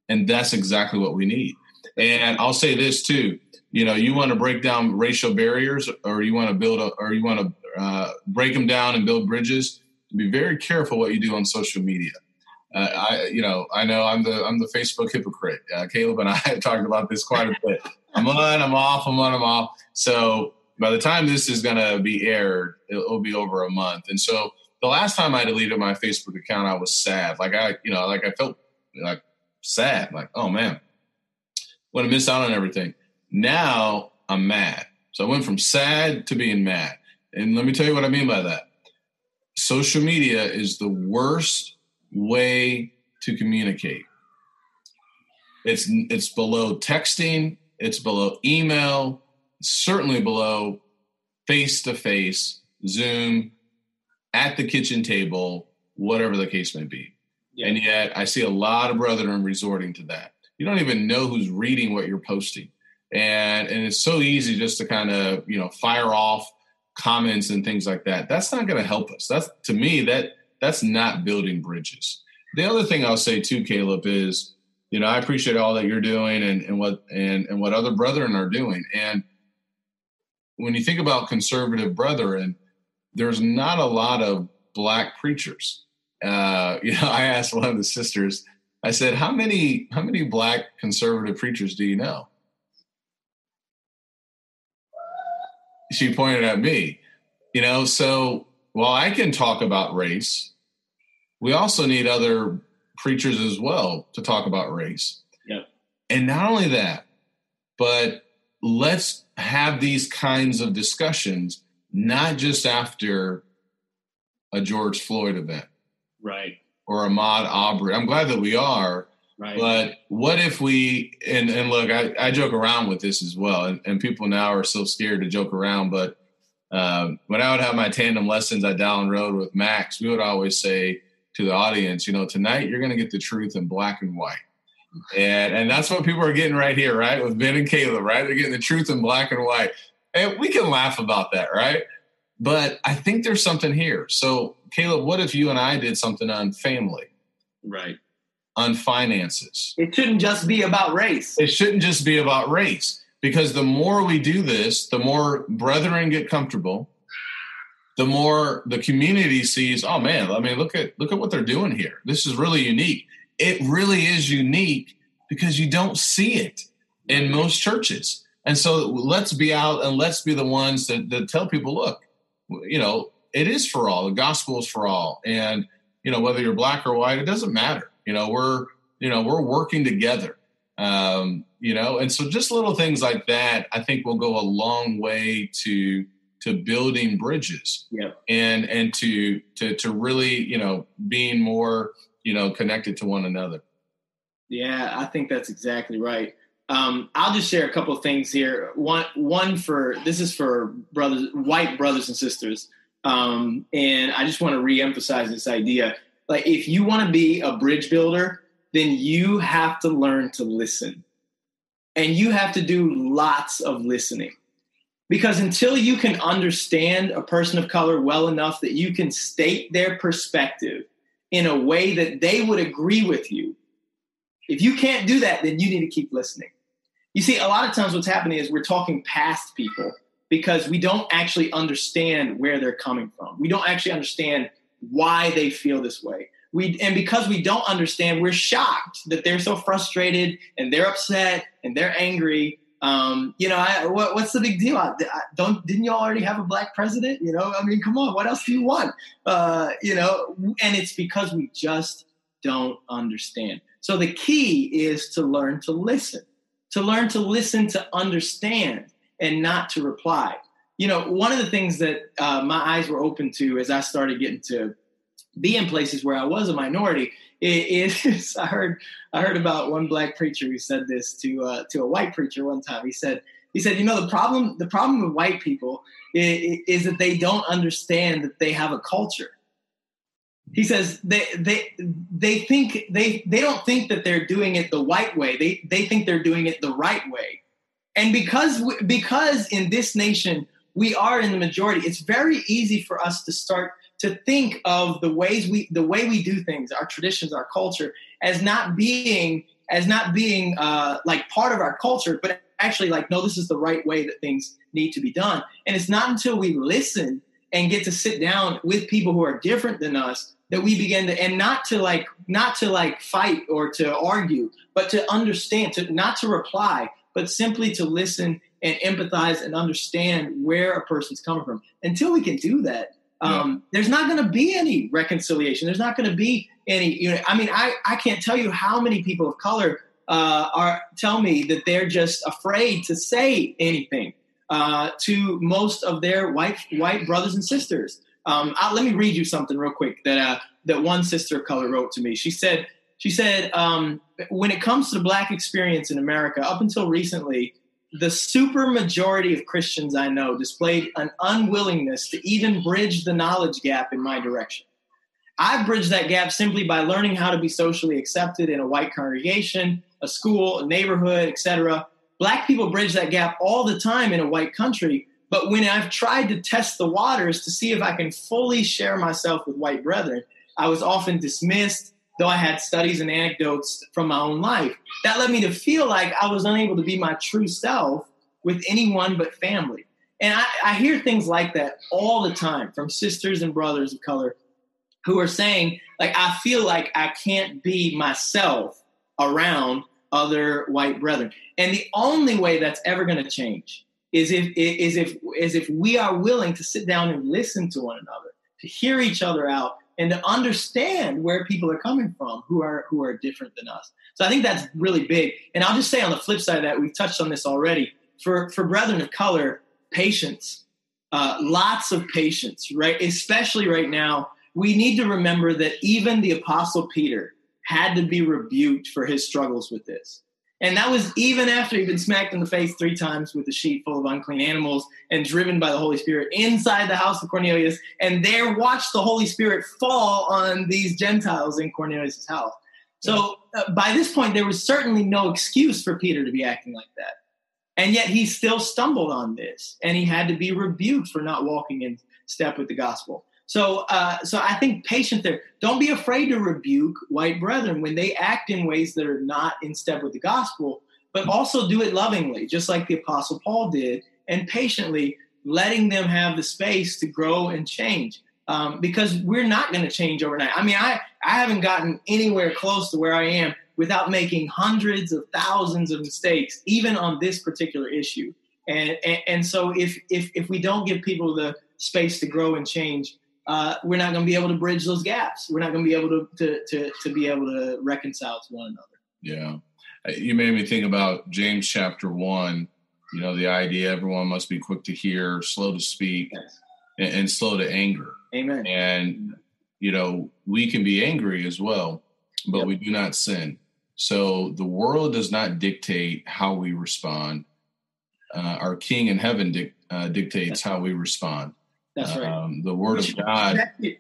and that's exactly what we need. And I'll say this too. You know, you want to break down racial barriers, or you want to build, a, or you want to uh, break them down and build bridges be very careful what you do on social media. Uh, I, you know, I know I'm the I'm the Facebook hypocrite. Uh, Caleb and I have talked about this quite a bit. I'm on, I'm off, I'm on, I'm off. So by the time this is going to be aired, it'll, it'll, be over a month. And so the last time I deleted my Facebook account, I was sad. Like I, you know, like I felt like sad. Like, oh man, want to miss out on everything. Now I'm mad. So I went from sad to being mad. And let me tell you what I mean by that social media is the worst way to communicate. It's it's below texting, it's below email, certainly below face to face, Zoom, at the kitchen table, whatever the case may be. Yeah. And yet I see a lot of brethren resorting to that. You don't even know who's reading what you're posting. and and it's so easy just to kind of you know fire off comments and things like that. That's not going to help us. That's to me that that's not building bridges. The other thing I'll say too, Caleb, is you know I appreciate all that you're doing and, and what and and what other brethren are doing. And when you think about conservative brethren, there's not a lot of black preachers. Uh, you know, I asked one of the sisters. I said, "How many how many black conservative preachers do you know?" She pointed at me. You know, so while I can talk about race, we also need other preachers as well to talk about race. Yep. And not only that, but let's have these kinds of discussions not just after a George Floyd event. Right. Or Ahmaud Arbery. I'm glad that we are. Right. But what if we and and look, I, I joke around with this as well, and, and people now are so scared to joke around. But um, when I would have my tandem lessons at Dowlen Road with Max, we would always say to the audience, you know, tonight you're going to get the truth in black and white. And and that's what people are getting right here, right? With Ben and Caleb, right? They're getting the truth in black and white. And we can laugh about that, right? But I think there's something here. So, Caleb, what if you and I did something on family? Right. On finances. It shouldn't just be about race. It shouldn't just be about race because the more we do this, the more brethren get comfortable, the more the community sees, oh man, I mean, look at look at what they're doing here. This is really unique. It really is unique because you don't see it in most churches. And so let's be out and let's be the ones that, that tell people, look, you know, it is for all. The gospel is for all. And, you know, whether you're black or white, it doesn't matter. You know, we're, you know, we're working together. Um, you know, and so just little things like that, I think will go a long way to to building bridges. Yeah. And and to to to really, you know, being more, you know, connected to one another. Yeah, I think that's exactly right. Um, I'll just share a couple of things here. One, one for this is for brothers, white brothers and sisters, um, and I just want to reemphasize this idea. Like, if you want to be a bridge builder, then you have to learn to listen, and you have to do lots of listening, because until you can understand a person of color well enough that you can state their perspective in a way that they would agree with you, if you can't do that, then you need to keep listening. You see, a lot of times what's happening is we're talking past people because we don't actually understand where they're coming from. We don't actually understand why they feel this way. We and because we don't understand, we're shocked that they're so frustrated and they're upset and they're angry. Um, you know, I, what, what's the big deal? I, I don't didn't you already have a black president? You know, I mean, come on, what else do you want? Uh, you know, and it's because we just don't understand. So the key is to learn to listen to learn to listen to understand and not to reply. You know, one of the things that uh, my eyes were open to as I started getting to be in places where I was a minority is I heard I heard about one black preacher who said this to uh, to a white preacher one time. He said he said, you know, the problem the problem with white people is, is that they don't understand that they have a culture. He says they they they think they they don't think that they're doing it the white way. They they think they're doing it the right way. And because because in this nation we are in the majority. It's very easy for us to start to think of the ways we the way we do things our traditions our culture as not being as not being uh, like part of our culture but actually like no this is the right way that things need to be done. And it's not until we listen and get to sit down with people who are different than us that we begin to and not to like not to like fight or to argue but to understand to not to reply but simply to listen and empathize and understand where a person's coming from until we can do that um, yeah. there's not going to be any reconciliation there's not going to be any you know i mean i i can't tell you how many people of color uh, are tell me that they're just afraid to say anything uh, to most of their white white brothers and sisters um, I, let me read you something real quick that uh, that one sister of color wrote to me. She said, she said, um, when it comes to the black experience in America, up until recently, the super majority of Christians I know displayed an unwillingness to even bridge the knowledge gap in my direction. I bridged that gap simply by learning how to be socially accepted in a white congregation, a school, a neighborhood, etc. black people bridge that gap all the time in a white country. But when I've tried to test the waters to see if I can fully share myself with white brethren, I was often dismissed, though I had studies and anecdotes from my own life. That led me to feel like I was unable to be my true self with anyone but family. And I, I hear things like that all the time from sisters and brothers of color who are saying, like, I feel like I can't be myself around other white brethren. And the only way that's ever going to change is if is if is if we are willing to sit down and listen to one another, to hear each other out, and to understand where people are coming from who are who are different than us. So I think that's really big. And I'll just say on the flip side of that, we've touched on this already. For for brethren of color, patience, uh, lots of patience, right? Especially right now, we need to remember that even the apostle Peter had to be rebuked for his struggles with this. And that was even after he'd been smacked in the face three times with a sheet full of unclean animals and driven by the Holy Spirit inside the house of Cornelius, and there watched the Holy Spirit fall on these Gentiles in Cornelius' house. So uh, by this point, there was certainly no excuse for Peter to be acting like that. And yet he still stumbled on this, and he had to be rebuked for not walking in step with the gospel. So, uh, so I think patient there. Don't be afraid to rebuke white brethren when they act in ways that are not in step with the gospel, but also do it lovingly, just like the apostle Paul did, and patiently letting them have the space to grow and change. Um, because we're not going to change overnight. I mean, I, I haven't gotten anywhere close to where I am without making hundreds of thousands of mistakes, even on this particular issue. And, and, and so if, if, if we don't give people the space to grow and change, uh, we're not going to be able to bridge those gaps. We're not going to be able to, to, to, to be able to reconcile to one another. Yeah. Uh, you made me think about James chapter one, you know, the idea everyone must be quick to hear, slow to speak, yes. and, and, slow to anger. Amen. And, you know, we can be angry as well, but yep. we do not sin. So the world does not dictate how we respond. Uh, our King in heaven dic- uh, dictates how we respond. That's right. Um, the Word of God.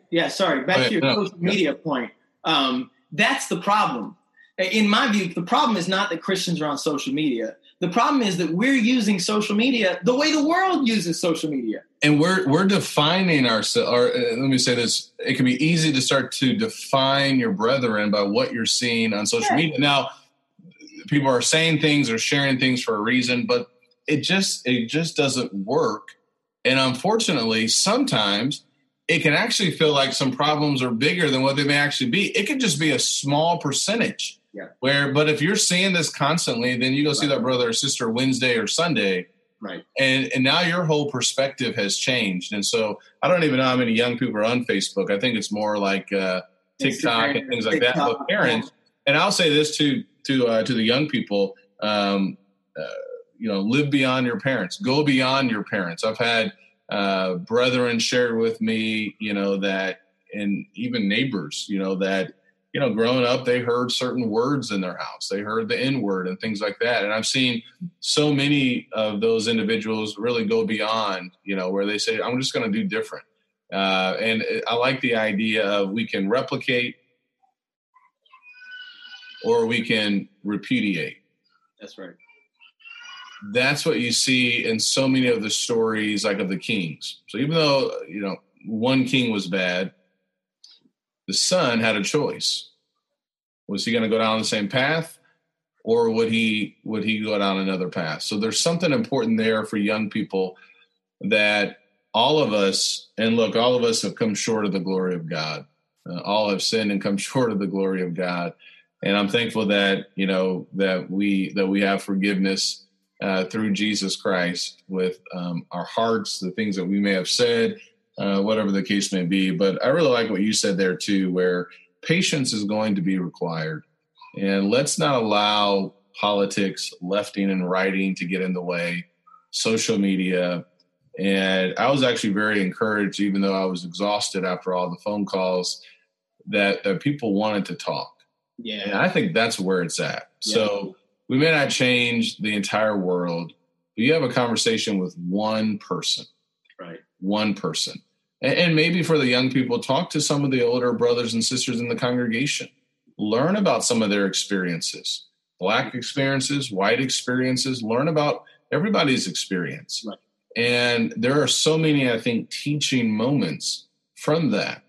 yeah, sorry. Back to your no, social media point. Um, that's the problem. In my view, the problem is not that Christians are on social media. The problem is that we're using social media the way the world uses social media. And we're we're defining ourselves. Or uh, let me say this: it can be easy to start to define your brethren by what you're seeing on social yeah. media. Now, people are saying things or sharing things for a reason, but it just it just doesn't work and unfortunately, sometimes it can actually feel like some problems are bigger than what they may actually be. It could just be a small percentage. Yeah. Where, but if you're seeing this constantly, then you go right. see that brother or sister Wednesday or Sunday. Right. And and now your whole perspective has changed. And so I don't even know how many young people are on Facebook. I think it's more like uh, TikTok and things like TikTok. that. But parents, and I'll say this to to uh, to the young people. Um, uh, you know live beyond your parents go beyond your parents. I've had uh, brethren shared with me you know that and even neighbors you know that you know growing up they heard certain words in their house. They heard the n word and things like that. And i've seen so many of those individuals really go beyond you know where they say i'm just going to do different. Uh, and i like the idea of we can replicate or we can repudiate. That's right that's what you see in so many of the stories like of the kings. So even though you know one king was bad the son had a choice. Was he going to go down the same path or would he would he go down another path? So there's something important there for young people that all of us and look all of us have come short of the glory of god. Uh, all have sinned and come short of the glory of god. And i'm thankful that you know that we that we have forgiveness uh, through Jesus Christ with um, our hearts, the things that we may have said, uh, whatever the case may be. But I really like what you said there too, where patience is going to be required. And let's not allow politics, lefting and righting to get in the way, social media. And I was actually very encouraged, even though I was exhausted after all the phone calls, that, that people wanted to talk. Yeah. And I think that's where it's at. Yeah. So we may not change the entire world, but you have a conversation with one person. Right. One person. And, and maybe for the young people, talk to some of the older brothers and sisters in the congregation. Learn about some of their experiences. black experiences, white experiences, learn about everybody's experience. Right. And there are so many, I think, teaching moments from that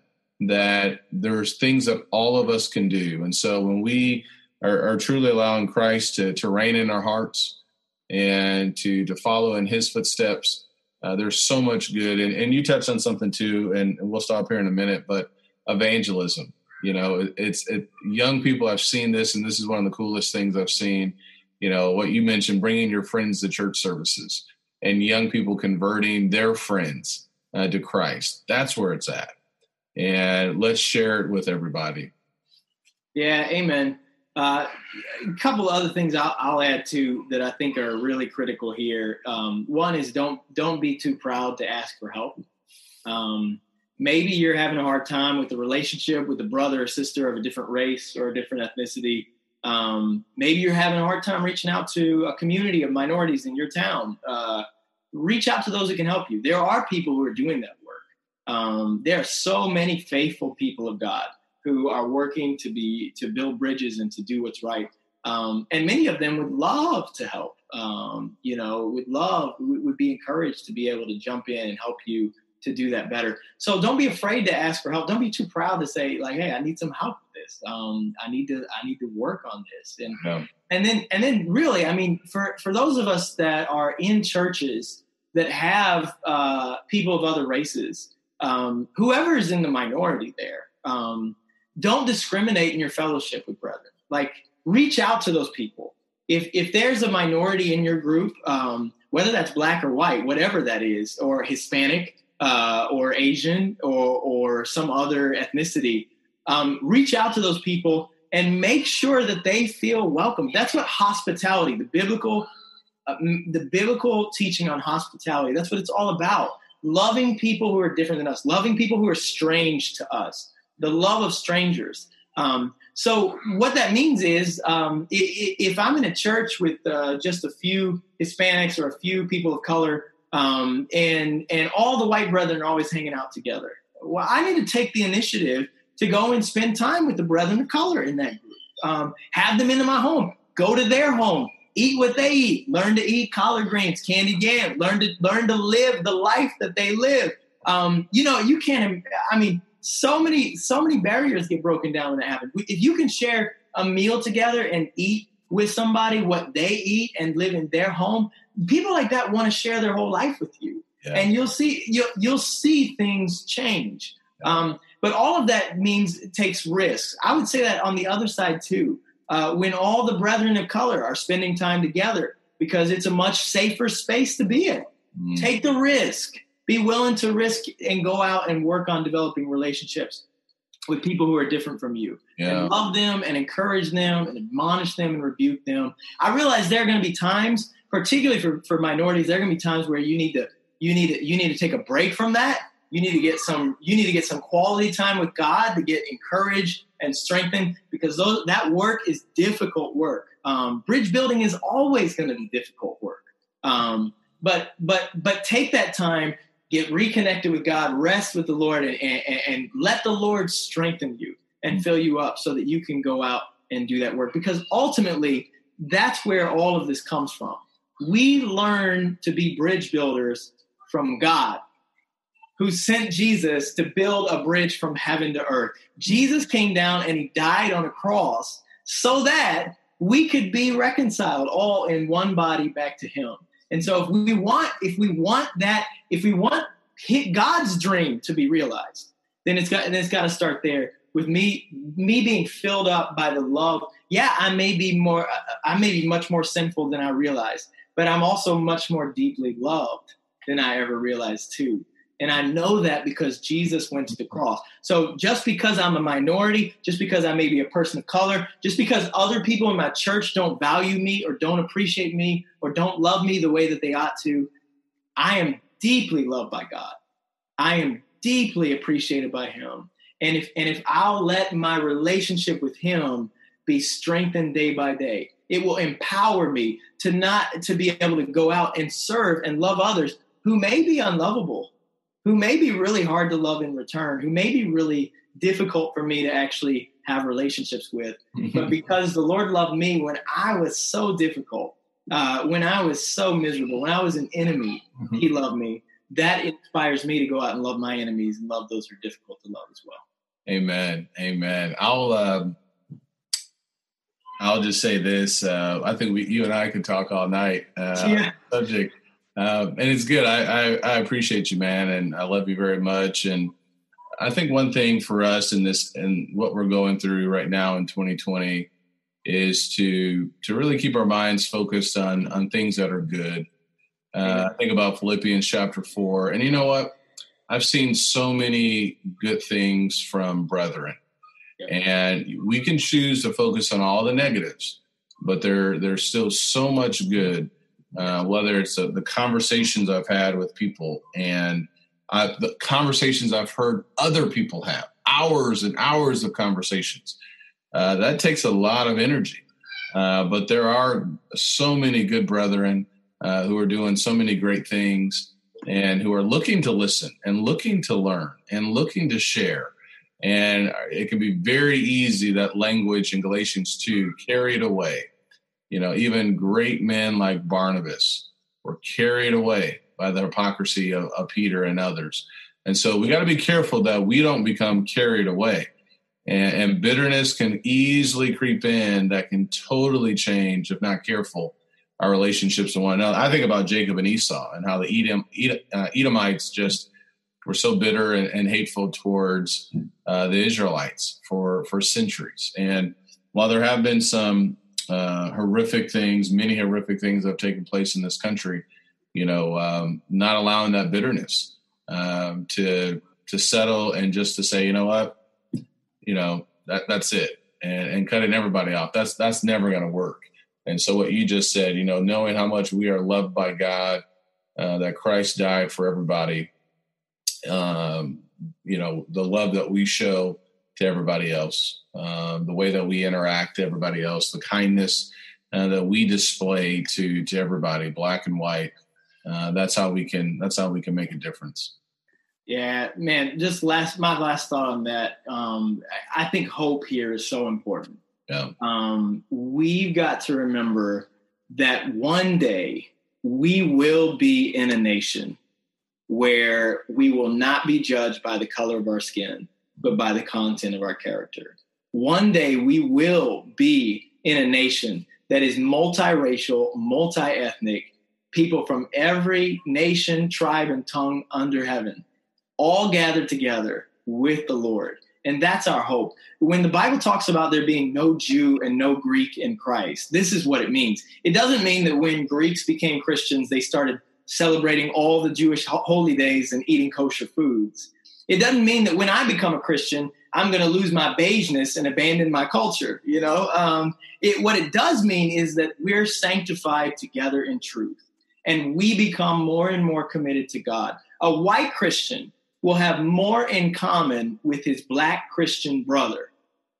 that there's things that all of us can do. And so when we are, are truly allowing Christ to, to reign in our hearts and to, to follow in his footsteps, uh, there's so much good. And, and you touched on something too, and, we'll stop here in a minute, but evangelism. You know, it's it, young people. I've seen this, and this is one of the coolest things I've seen. You know, what you mentioned, bringing your friends to church services, and young people converting their friends uh, to Christ. That's where it's at, and let's share it with everybody. Yeah, amen. Uh, a couple other things I'll, I'll, add to that I think are really critical here. Um, one is don't don't be too proud to ask for help. Um, maybe you're having a hard time with the relationship with a brother or sister of a different race or a different ethnicity. Um, maybe you're having a hard time reaching out to a community of minorities in your town. Uh, reach out to those that can help you. There are people who are doing that work. Um, there are so many faithful people of God who are working to be to build bridges and to do what's right. Um, and many of them would love to help. Um, you know, would love would be encouraged to be able to jump in and help you to do that better. So don't be afraid to ask for help. Don't be too proud to say like, "Hey, I need some help with this. Um, I need to I need to work on this." And yeah. and then and then really, I mean, for for those of us that are in churches that have uh, people of other races, um, whoever is in the minority there, um, don't discriminate in your fellowship with brethren. Like, reach out to those people. If if there's a minority in your group, um, whether that's black or white, whatever that is, or Hispanic uh, or Asian or, or some other ethnicity, um, reach out to those people and make sure that they feel welcome. That's what hospitality, the biblical, uh, the biblical teaching on hospitality, that's what it's all about. Loving people who are different than us, loving people who are strange to us, the love of strangers. Um, so what that means is, um, if I'm in a church with uh, just a few Hispanics or a few people of color, um, and and all the white brethren are always hanging out together. Well, I need to take the initiative to go and spend time with the brethren of color in that group. Um, have them into my home. Go to their home. Eat what they eat. Learn to eat collard greens, candy yam. Learn to learn to live the life that they live. Um, you know, you can't. I mean, so many so many barriers get broken down when that happens. If you can share a meal together and eat with somebody what they eat and live in their home, people like that want to share their whole life with you, yeah. and you'll see you'll you'll see things change. Um, but all of that means it takes risks. I would say that on the other side too. Uh, when all the brethren of color are spending time together, because it's a much safer space to be in. Mm. Take the risk. Be willing to risk and go out and work on developing relationships with people who are different from you yeah. and love them and encourage them and admonish them and rebuke them. I realize there are going to be times, particularly for, for minorities, there are going to be times where you need to you need to, you need to take a break from that. You need to get some you need to get some quality time with God to get encouraged and strengthened because those, that work is difficult work. Um, bridge building is always going to be difficult work. Um, but but but take that time get reconnected with God, rest with the Lord, and, and, and let the Lord strengthen you and fill you up so that you can go out and do that work. Because ultimately, that's where all of this comes from. We learn to be bridge builders from God, who sent Jesus to build a bridge from heaven to earth. Jesus came down and he died on a cross so that we could be reconciled all in one body back to him. And so if we want, if we want that, if we want God's dream to be realized, then it's got, then it's got to start there with me, me being filled up by the love. Yeah, I may be more, uh, uh, I may be much more sinful than I realized, but I'm also much more deeply loved than I ever realized too. And I know that because Jesus went to the cross. So just because I'm a minority, just because I may be a person of color, just because other people in my church don't value me or don't appreciate me or don't love me the way that they ought to, I am deeply loved by God. I am deeply appreciated by him. And if and if I'll let my relationship with him be strengthened day by day, it will empower me to not to be able to go out and serve and love others who may be unlovable who may be really hard to love in return, who may be really difficult for me to actually have relationships with. but because the Lord loved me when I was so difficult, uh, when I was so miserable, when I was an enemy, mm-hmm. He loved me. That inspires me to go out and love my enemies and love those who are difficult to love as well. Amen. Amen. I'll um, I'll just say this. Uh, I think we, you and I could talk all night. Uh, yeah. Subject, uh, and it's good. I, I, I appreciate you, man, and I love you very much. And I think one thing for us in this and what we're going through right now in 2020 is to to really keep our minds focused on on things that are good. Uh, I think about Philippians chapter four, and you know what? I've seen so many good things from brethren and we can choose to focus on all the negatives, but there there's still so much good. Uh, whether it's uh, the conversations I've had with people and I, the conversations I've heard other people have, hours and hours of conversations. Uh, that takes a lot of energy. Uh, but there are so many good brethren uh, who are doing so many great things and who are looking to listen and looking to learn and looking to share and it can be very easy that language in Galatians 2 carried away. You know, even great men like Barnabas were carried away by the hypocrisy of, of Peter and others. And so we got to be careful that we don't become carried away. And, and, bitterness can easily creep in that can totally change, if not careful, our relationships with one another. I think about Jacob and Esau and how the Edom, Edom, uh, Edomites just were so bitter and, and hateful towards uh, the Israelites for for centuries. And while there have been some uh, horrific things, many horrific things that have taken place in this country, you know, um, not allowing that bitterness um, to to settle and just to say, you know what, you know, that that's it, and, and cutting everybody off. That's that's never going to work. And so, what you just said, you know, knowing how much we are loved by God, uh, that Christ died for everybody, um, you know, the love that we show to everybody else, um, the way that we interact to everybody else, the kindness uh, that we display to to everybody, black and white. Uh, that's how we can. That's how we can make a difference. Yeah, man. Just last, my last thought on that. Um, I think hope here is so important. Yeah. Um, we've got to remember that one day we will be in a nation where we will not be judged by the color of our skin, but by the content of our character. One day we will be in a nation that is multiracial, multi ethnic, people from every nation, tribe, and tongue under heaven, all gathered together with the Lord. And that's our hope. When the Bible talks about there being no Jew and no Greek in Christ, this is what it means. It doesn't mean that when Greeks became Christians, they started celebrating all the Jewish holy days and eating kosher foods. It doesn't mean that when I become a Christian, I'm going to lose my beigeness and abandon my culture. You know, um, it, what it does mean is that we're sanctified together in truth, and we become more and more committed to God. A white Christian will have more in common with his black Christian brother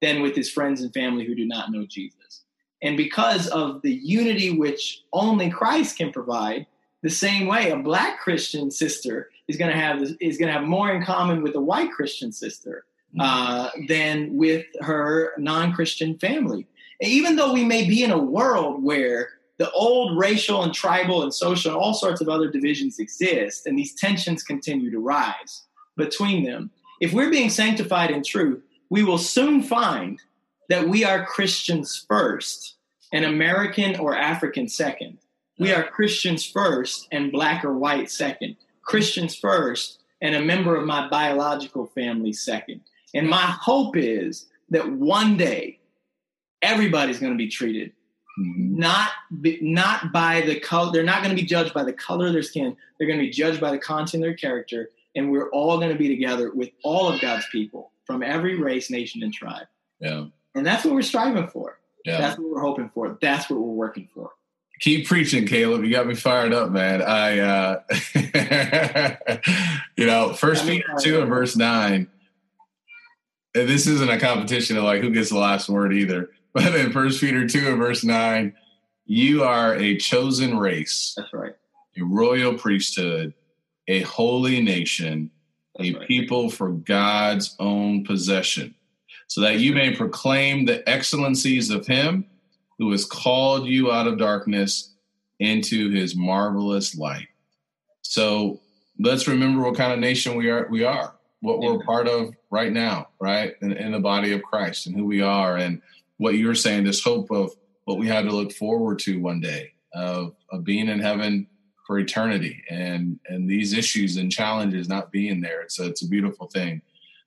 than with his friends and family who do not know Jesus. And because of the unity which only Christ can provide, the same way, a black Christian sister is going to have is going to have more in common with a white Christian sister. Uh, than with her non-Christian family. And even though we may be in a world where the old racial and tribal and social and all sorts of other divisions exist, and these tensions continue to rise between them, if we're being sanctified in truth, we will soon find that we are Christians first and American or African second we are Christians first and black or white second. Christians first and a member of my biological family second. And my hope is that one day everybody's going to be treated mm-hmm. not not by the color. They're not going to be judged by the color of their skin. They're going to be judged by the content of their character. And we're all going to be together with all of God's people from every race, nation, and tribe. Yeah. And that's what we're striving for. Yeah. That's what we're hoping for. That's what we're working for keep preaching, Caleb. You got me fired up, man. I, uh, you know, First Peter two and verse nine. And this isn't a competition of like who gets the last word either. But in First Peter two and verse nine, you are a chosen race. That's right. A royal priesthood, a holy nation, That's a right. people for God's own possession so that you may proclaim the excellencies of him who has called you out of darkness into his marvelous light. So let's remember what kind of nation we are we are, what we're part of right now, right? In, in the body of Christ and who we are and what you're saying, this hope of what we have to look forward to one day of, of being in heaven for eternity and and these issues and challenges not being there. It's a, it's a beautiful thing.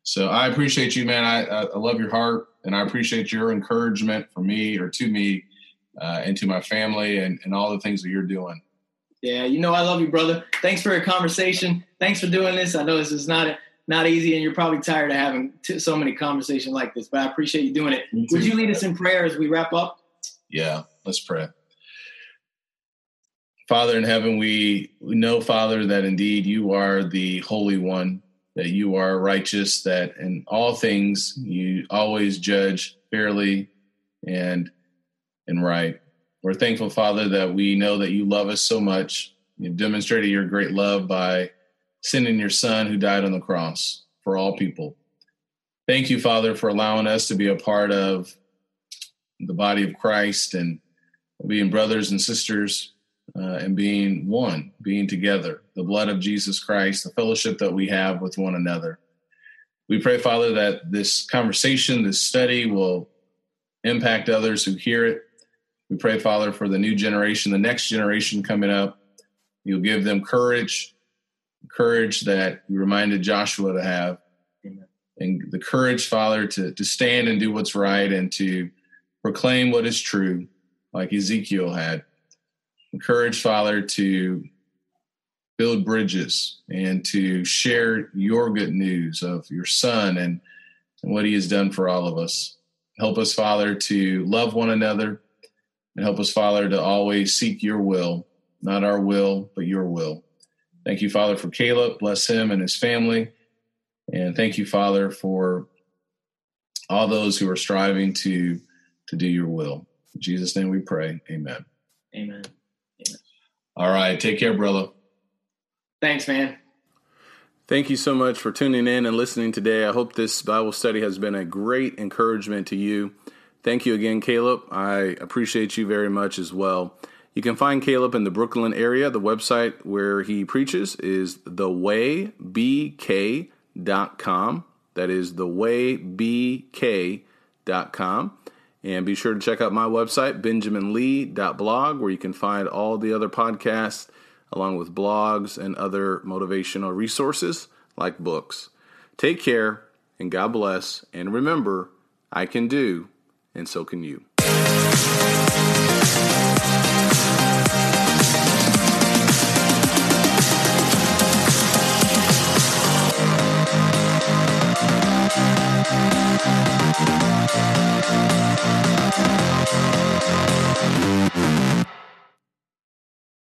So I appreciate you, man. I, I love your heart and I appreciate your encouragement for me or to me uh, and to my family and, and all the things that you're doing. Yeah, you know I love you, brother. Thanks for a conversation. Thanks for doing this. I know this is not not easy, and you're probably tired of having t- so many conversations like this. But I appreciate you doing it. Would you lead us in prayer as we wrap up? Yeah, let's pray. Father in heaven, we, we know, Father, that indeed you are the Holy One, that you are righteous, that in all things you always judge fairly and and right. We're thankful, Father, that we know that you love us so much. You've demonstrated your great love by sending your Son who died on the cross for all people. Thank you, Father, for allowing us to be a part of the body of Christ and being brothers and sisters uh, and being one, being together, the blood of Jesus Christ, the fellowship that we have with one another. We pray, Father, that this conversation, this study will impact others who hear it. We pray, Father, for the new generation, the next generation coming up. You'll give them courage, courage that you reminded Joshua to have, Amen. and the courage, Father, to, to stand and do what's right and to proclaim what is true, like Ezekiel had. Encourage, Father, to build bridges and to share your good news of your Son and, and what He has done for all of us. Help us, Father, to love one another and help us, Father, to always seek your will, not our will, but your will. Thank you, Father, for Caleb. Bless him and his family. And thank you, Father, for all those who are striving to to do your will. In Jesus' name we pray. Amen. Amen. Amen. All right. Take care, brother. Thanks, man. Thank you so much for tuning in and listening today. I hope this Bible study has been a great encouragement to you. Thank you again, Caleb. I appreciate you very much as well. You can find Caleb in the Brooklyn area. The website where he preaches is thewaybk.com. That is thewaybk.com. And be sure to check out my website, benjaminlee.blog, where you can find all the other podcasts, along with blogs and other motivational resources like books. Take care and God bless. And remember, I can do, and so can you.